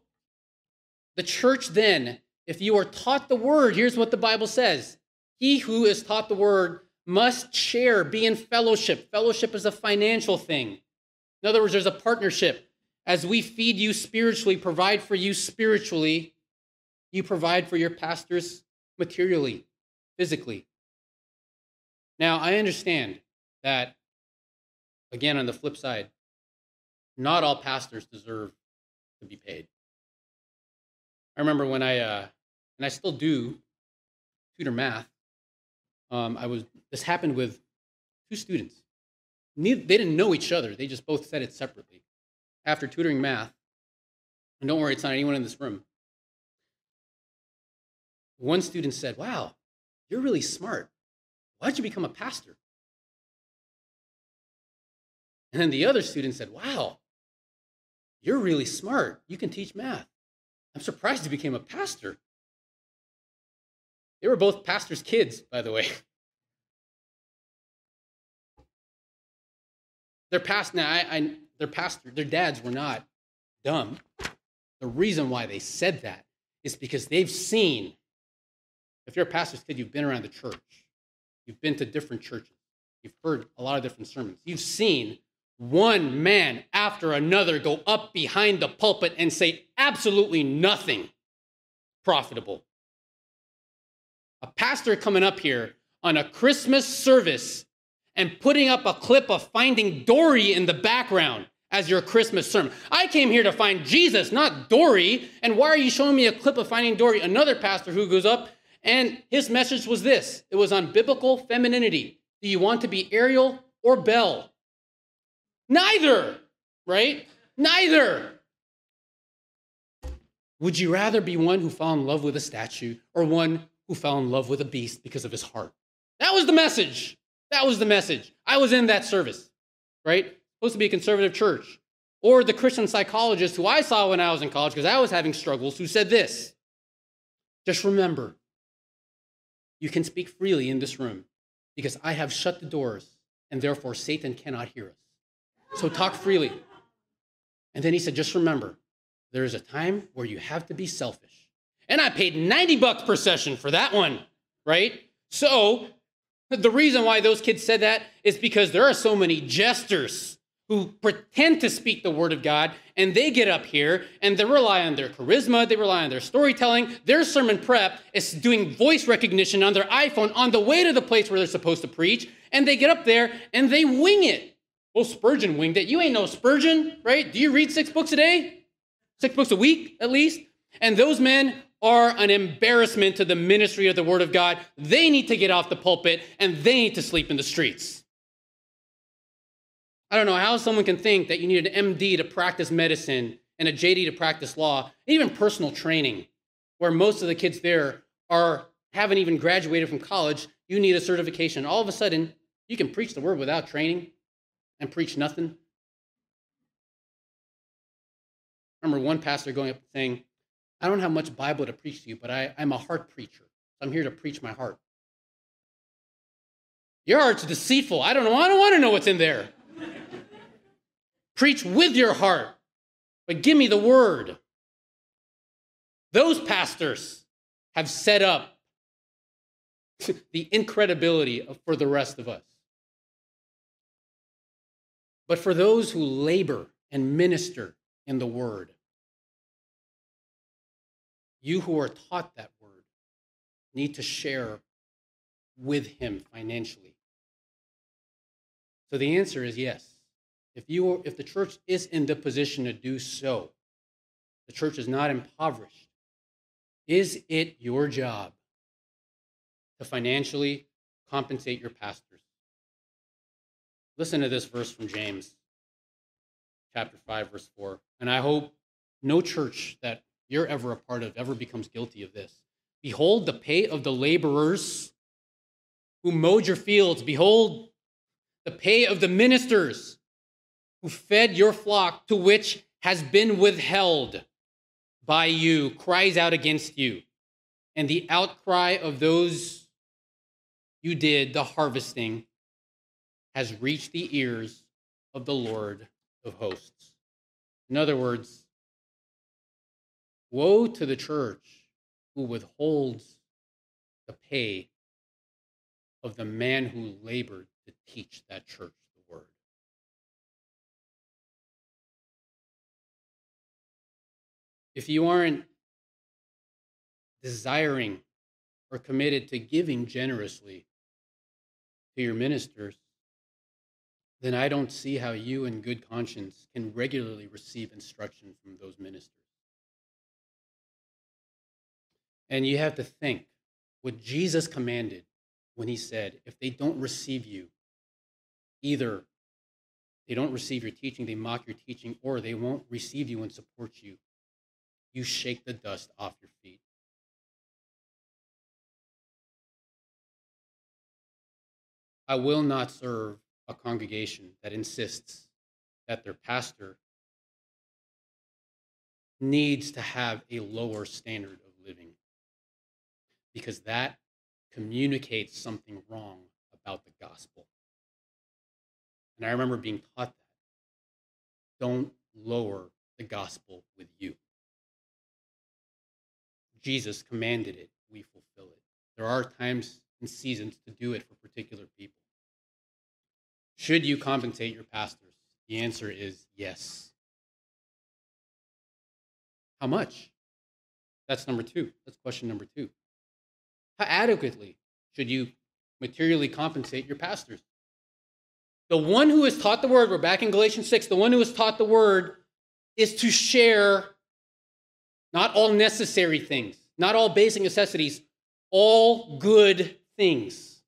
the church then, if you are taught the word, here's what the Bible says He who is taught the word must share, be in fellowship. Fellowship is a financial thing. In other words, there's a partnership. As we feed you spiritually, provide for you spiritually, you provide for your pastors materially, physically. Now, I understand that, again, on the flip side, not all pastors deserve to be paid. I remember when I, uh, and I still do, tutor math. Um, I was this happened with two students. Neither, they didn't know each other. They just both said it separately. After tutoring math, and don't worry, it's not anyone in this room. One student said, "Wow, you're really smart. Why'd you become a pastor?" And then the other student said, "Wow, you're really smart. You can teach math. I'm surprised you became a pastor." They were both pastors' kids, by the way. (laughs) Their past now, I, I, their pastor, their dads were not dumb. The reason why they said that is because they've seen. If you're a pastor's kid, you've been around the church. You've been to different churches. You've heard a lot of different sermons. You've seen one man after another go up behind the pulpit and say absolutely nothing profitable. A pastor coming up here on a Christmas service and putting up a clip of Finding Dory in the background as your Christmas sermon. I came here to find Jesus, not Dory. And why are you showing me a clip of Finding Dory? Another pastor who goes up and his message was this it was on biblical femininity. Do you want to be Ariel or Belle? Neither, right? Neither. Would you rather be one who fell in love with a statue or one who fell in love with a beast because of his heart? That was the message. That was the message. I was in that service, right? Supposed to be a conservative church. Or the Christian psychologist who I saw when I was in college because I was having struggles, who said this Just remember, you can speak freely in this room because I have shut the doors and therefore Satan cannot hear us. So talk freely. And then he said, Just remember, there is a time where you have to be selfish. And I paid 90 bucks per session for that one, right? So the reason why those kids said that is because there are so many jesters who pretend to speak the word of God and they get up here and they rely on their charisma, they rely on their storytelling, their sermon prep is doing voice recognition on their iPhone on the way to the place where they're supposed to preach, and they get up there and they wing it. Well, Spurgeon winged it. You ain't no Spurgeon, right? Do you read six books a day? Six books a week, at least? And those men are an embarrassment to the ministry of the Word of God. They need to get off the pulpit and they need to sleep in the streets. I don't know how someone can think that you need an MD to practice medicine and a JD to practice law, even personal training, where most of the kids there are haven't even graduated from college. You need a certification. All of a sudden, you can preach the word without training and preach nothing. I remember one pastor going up saying, I don't have much Bible to preach to you, but I, I'm a heart preacher. I'm here to preach my heart. Your heart's deceitful. I don't know. I don't want to know what's in there. Preach with your heart, but give me the word. Those pastors have set up (laughs) the incredibility for the rest of us. But for those who labor and minister in the word, you who are taught that word need to share with him financially. So the answer is yes. If you if the church is in the position to do so, the church is not impoverished. Is it your job to financially compensate your pastors? Listen to this verse from James chapter 5 verse 4. And I hope no church that you're ever a part of ever becomes guilty of this. Behold the pay of the laborers who mowed your fields. Behold the pay of the ministers who fed your flock, to which has been withheld by you, cries out against you. And the outcry of those you did, the harvesting, has reached the ears of the Lord of hosts. In other words, Woe to the church who withholds the pay of the man who labored to teach that church if you aren't desiring or committed to giving generously to your ministers, then I don't see how you, in good conscience, can regularly receive instruction from those ministers. And you have to think what Jesus commanded when he said, if they don't receive you, either they don't receive your teaching, they mock your teaching, or they won't receive you and support you. You shake the dust off your feet. I will not serve a congregation that insists that their pastor needs to have a lower standard of living because that communicates something wrong about the gospel. And I remember being taught that. Don't lower the gospel with you. Jesus commanded it, we fulfill it. There are times and seasons to do it for particular people. Should you compensate your pastors? The answer is yes. How much? That's number two. That's question number two. How adequately should you materially compensate your pastors? The one who is taught the word, we're back in Galatians 6, the one who is taught the word is to share not all necessary things, not all basic necessities, all good things.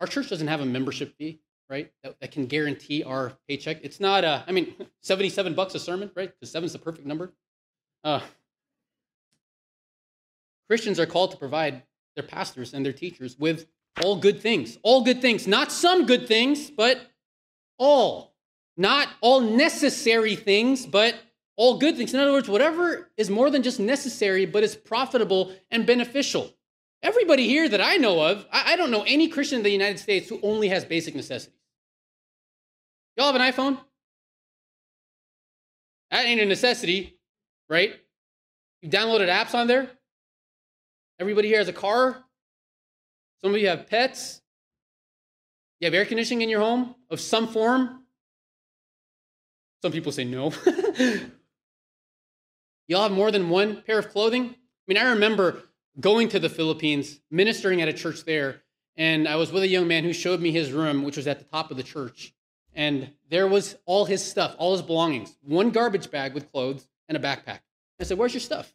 Our church doesn't have a membership fee, right? That, that can guarantee our paycheck. It's not, a, I mean, (laughs) 77 bucks a sermon, right? Because seven's the perfect number. Uh, Christians are called to provide their pastors and their teachers with all good things. All good things. Not some good things, but all. Not all necessary things, but all good things. In other words, whatever is more than just necessary, but is profitable and beneficial. Everybody here that I know of, I, don't know any Christian in the United States who only has basic necessities. Y'all have an iPhone? That ain't a necessity, right? You downloaded apps on there? Everybody here has a car? Some of you have pets. You have air conditioning in your home of some form. Some people say no. (laughs) you all have more than one pair of clothing. I mean, I remember going to the Philippines, ministering at a church there, and I was with a young man who showed me his room, which was at the top of the church. And there was all his stuff, all his belongings, one garbage bag with clothes and a backpack. I said, Where's your stuff?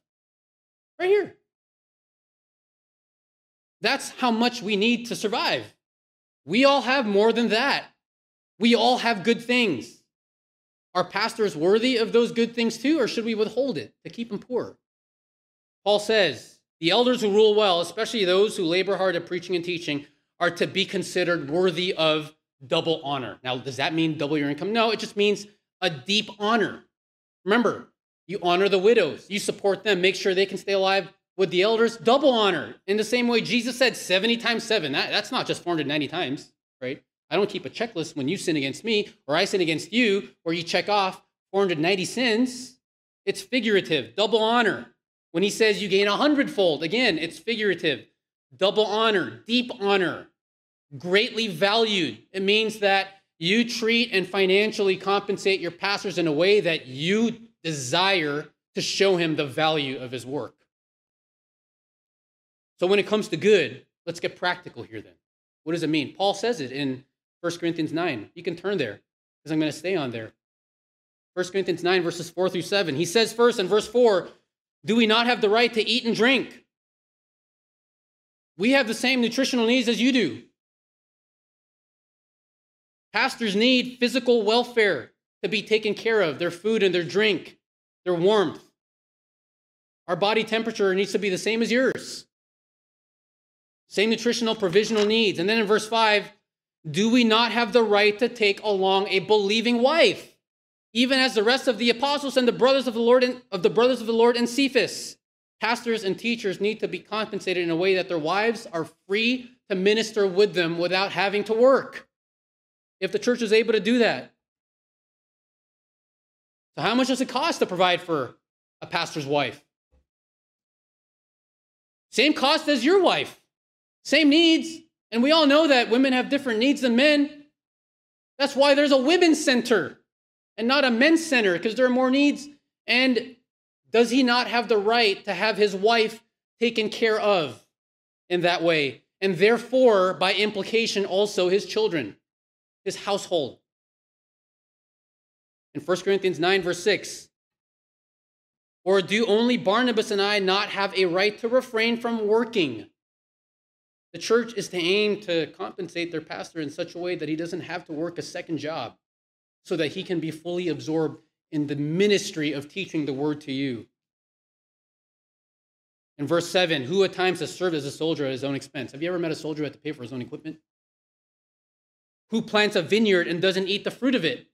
Right here. That's how much we need to survive. We all have more than that. We all have good things. Are pastors worthy of those good things too, or should we withhold it to keep them poor? Paul says, the elders who rule well, especially those who labor hard at preaching and teaching, are to be considered worthy of double honor. Now, does that mean double your income? No, it just means a deep honor. Remember, you honor the widows, you support them, make sure they can stay alive with the elders, double honor. In the same way Jesus said 70 times 7. That, that's not just 490 times, right? I don't keep a checklist when you sin against me or I sin against you, or you check off 490 sins. It's figurative, double honor. When he says you gain a hundredfold, again, it's figurative, double honor, deep honor, greatly valued. It means that you treat and financially compensate your pastors in a way that you desire to show him the value of his work. So when it comes to good, let's get practical here then. What does it mean? Paul says it in 1 Corinthians 9. You can turn there because I'm going to stay on there. 1 Corinthians 9, verses 4 through 7. He says first in verse 4 Do we not have the right to eat and drink? We have the same nutritional needs as you do. Pastors need physical welfare to be taken care of, their food and their drink, their warmth. Our body temperature needs to be the same as yours. Same nutritional provisional needs. And then in verse 5, do we not have the right to take along a believing wife, even as the rest of the apostles and the brothers of the Lord and, of the brothers of the Lord and Cephas? Pastors and teachers need to be compensated in a way that their wives are free to minister with them without having to work. If the church is able to do that. So, how much does it cost to provide for a pastor's wife? Same cost as your wife. Same needs. And we all know that women have different needs than men. That's why there's a women's center and not a men's center, because there are more needs And does he not have the right to have his wife taken care of in that way? And therefore, by implication, also his children, his household. In 1 Corinthians 9, verse 6, or do only Barnabas and I not have a right to refrain from working? The church is to aim to compensate their pastor in such a way that he doesn't have to work a second job so that he can be fully absorbed in the ministry of teaching the word to you. In verse 7, who at times has served as a soldier at his own expense? Have you ever met a soldier who had to pay for his own equipment? Who plants a vineyard and doesn't eat the fruit of it?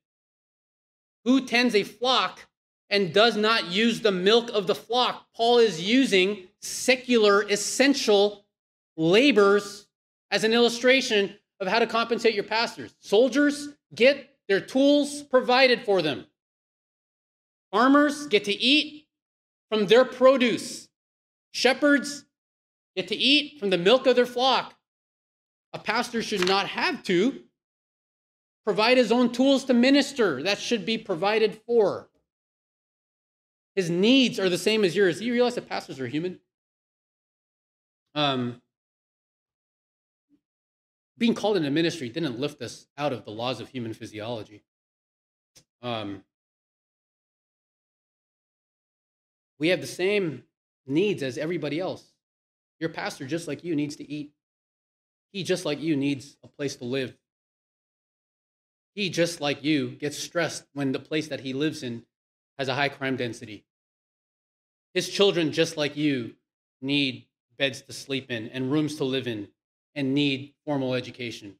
Who tends a flock and does not use the milk of the flock? Paul is using secular, essential labors as an illustration of how to compensate your pastors. Soldiers get their tools provided for them. Farmers get to eat from their produce. Shepherds get to eat from the milk of their flock. A pastor should not have to provide his own tools to minister. That should be provided for. His needs are the same as yours. Do you realize that pastors are human? Um, being called into ministry didn't lift us out of the laws of human physiology. Um, we have the same needs as everybody else. Your pastor, just like you, needs to eat. He, just like you, needs a place to live. He, just like you, gets stressed when the place that he lives in has a high crime density. His children, just like you, need beds to sleep in and rooms to live in and need formal education.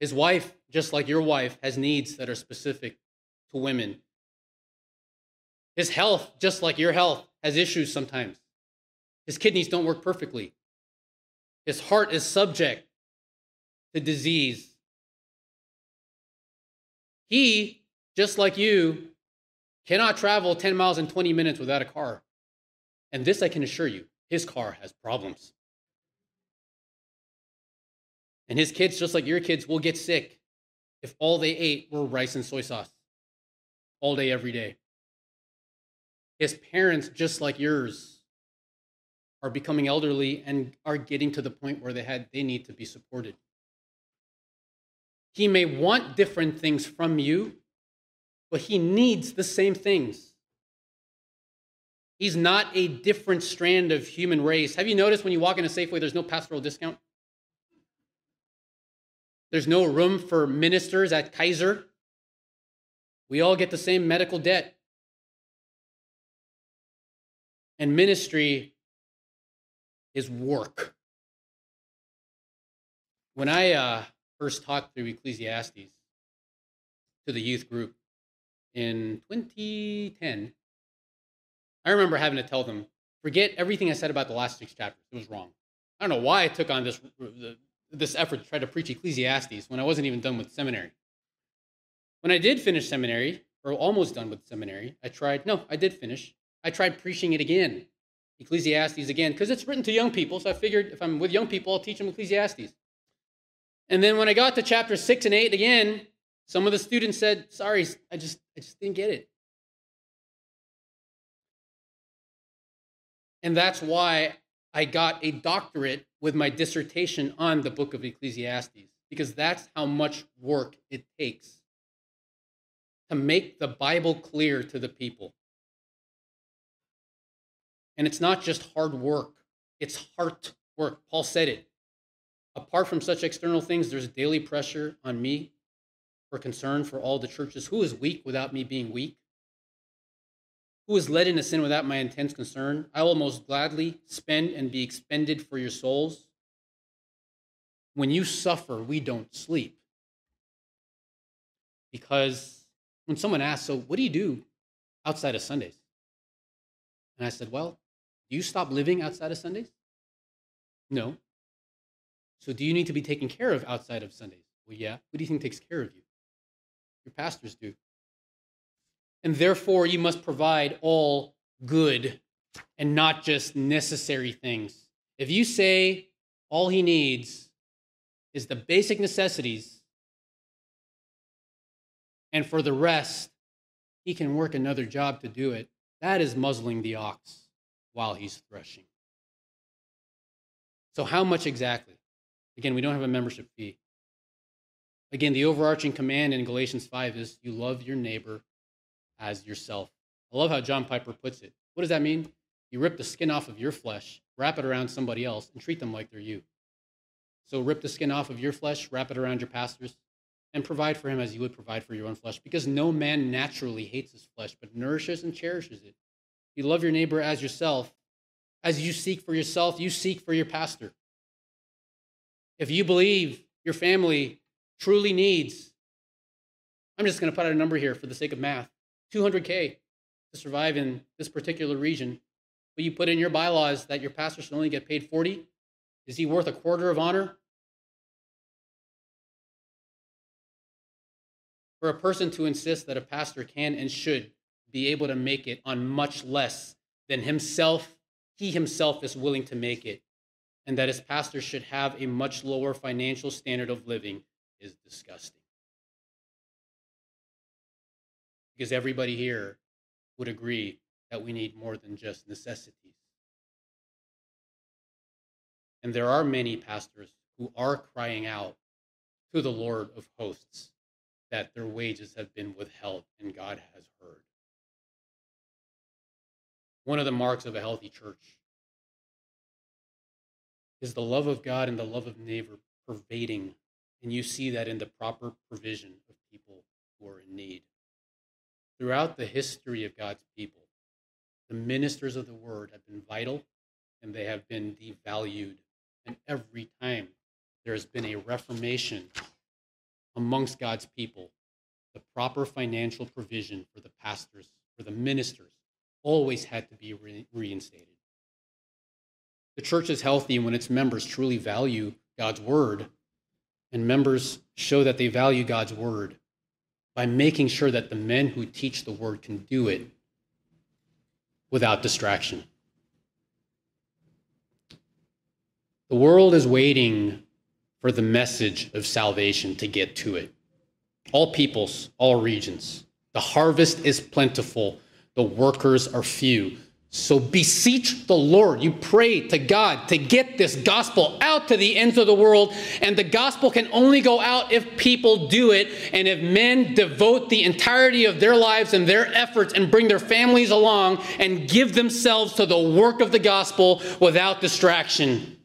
His wife, just like your wife, has needs that are specific to women. His health, just like your health, has issues sometimes. His kidneys don't work perfectly. His heart is subject to disease. He, just like you, cannot travel 10 miles in 20 minutes without a car. And this I can assure you, his car has problems. And his kids, just like your kids, will get sick if all they ate were rice and soy sauce all day, every day. His parents, just like yours, are becoming elderly and are getting to the point where they had they need to be supported. He may want different things from you, but he needs the same things. He's not a different strand of human race. Have you noticed when you walk in a Safeway, there's no pastoral discount? There's no room for ministers at Kaiser. We all get the same medical debt. And ministry is work. When I uh, first talked through Ecclesiastes to the youth group in 2010, I remember having to tell them, forget everything I said about the last six chapters. It was wrong. I don't know why I took on this, this effort to try to preach Ecclesiastes when I wasn't even done with seminary. When I did finish seminary, or almost done with seminary, I tried, no, I did finish. I tried preaching it again, Ecclesiastes again, because it's written to young people. So I figured if I'm with young people, I'll teach them Ecclesiastes. And then when I got to chapter six and eight again, some of the students said, sorry, I just, I just didn't get it. And that's why I got a doctorate with my dissertation on the book of Ecclesiastes, because that's how much work it takes to make the Bible clear to the people. And it's not just hard work, it's heart work. Paul said it. Apart from such external things, there's daily pressure on me for concern for all the churches. Who is weak without me being weak? Who is led into sin without my intense concern? I will most gladly spend and be expended for your souls. When you suffer, we don't sleep. Because when someone asks, So, what do you do outside of Sundays? And I said, Well, do you stop living outside of Sundays? No. So do you need to be taken care of outside of Sundays? Well, yeah. Who do you think takes care of you? Your pastors do. And therefore, you must provide all good and not just necessary things. If you say all he needs is the basic necessities, and for the rest, he can work another job to do it. That is muzzling the ox while he's threshing. So, how much exactly? Again, we don't have a membership fee. Again, the overarching command in Galatians 5 is you love your neighbor as yourself. I love how John Piper puts it. What does that mean? You rip the skin off of your flesh, wrap it around somebody else, and treat them like they're you. So rip the skin off of your flesh, wrap it around your pastors, and provide for him as you would provide for your own flesh. Because no man naturally hates his flesh, but nourishes and cherishes it. You love your neighbor as yourself. As you seek for yourself, you seek for your pastor. If you believe your family truly needs, I'm just going to put out a number here for the sake of math 200K to survive in this particular region. But you put in your bylaws that your pastor should only get paid 40. Is he worth a quarter of honor? For a person to insist that a pastor can and should be able to make it on much less than himself, he himself is willing to make it, and that his pastor should have a much lower financial standard of living is disgusting. Because everybody here would agree that we need more than just necessities. And there are many pastors who are crying out to the Lord of hosts that their wages have been withheld and God has heard. One of the marks of a healthy church is the love of God and the love of neighbor pervading. And you see that in the proper provision of people who are in need. Throughout the history of God's people, the ministers of the word have been vital and they have been devalued. And every time there has been a reformation amongst God's people, the proper financial provision for the pastors, for the ministers, always had to be re- reinstated. The church is healthy when its members truly value God's word, and members show that they value God's word by making sure that the men who teach the word can do it without distraction. The world is waiting for the message of salvation to get to it. All peoples, all regions. The harvest is plentiful, the workers are few. So beseech the Lord. You pray to God to get this gospel out to the ends of the world. And the gospel can only go out if people do it and if men devote the entirety of their lives and their efforts and bring their families along and give themselves to the work of the gospel without distraction.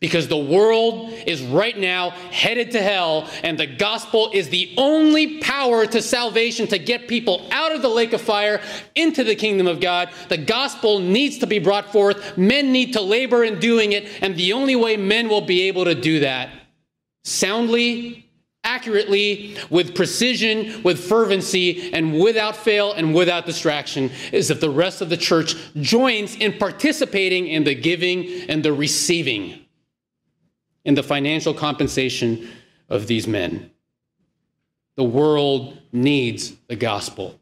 Because the world is right now headed to hell, and the gospel is the only power to salvation to get people out of the lake of fire into the kingdom of God. The gospel needs to be brought forth. Men need to labor in doing it, and the only way men will be able to do that soundly, accurately, with precision, with fervency, and without fail and without distraction is if the rest of the church joins in participating in the giving and the receiving in the financial compensation of these men. The world needs the gospel.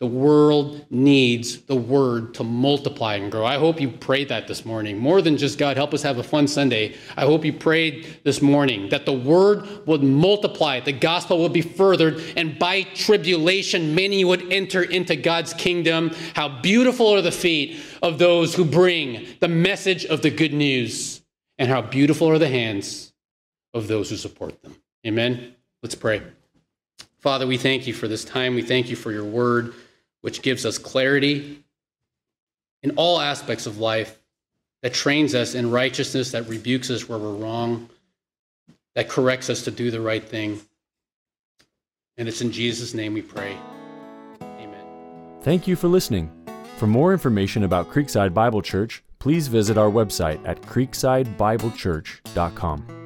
The world needs the word to multiply and grow. I hope you prayed that this morning. More than just God, help us have a fun Sunday. I hope you prayed this morning that the word would multiply, the gospel would be furthered, and by tribulation, many would enter into God's kingdom. How beautiful are the feet of those who bring the message of the good news and how beautiful are the hands of those who support them. Amen. Let's pray. Father, we thank you for this time. We thank you for your word, which gives us clarity in all aspects of life, that trains us in righteousness, that rebukes us where we're wrong, that corrects us to do the right thing. And it's in Jesus' name we pray. Amen. Thank you for listening. For more information about Creekside Bible Church, please visit our website at creeksidebiblechurch.com.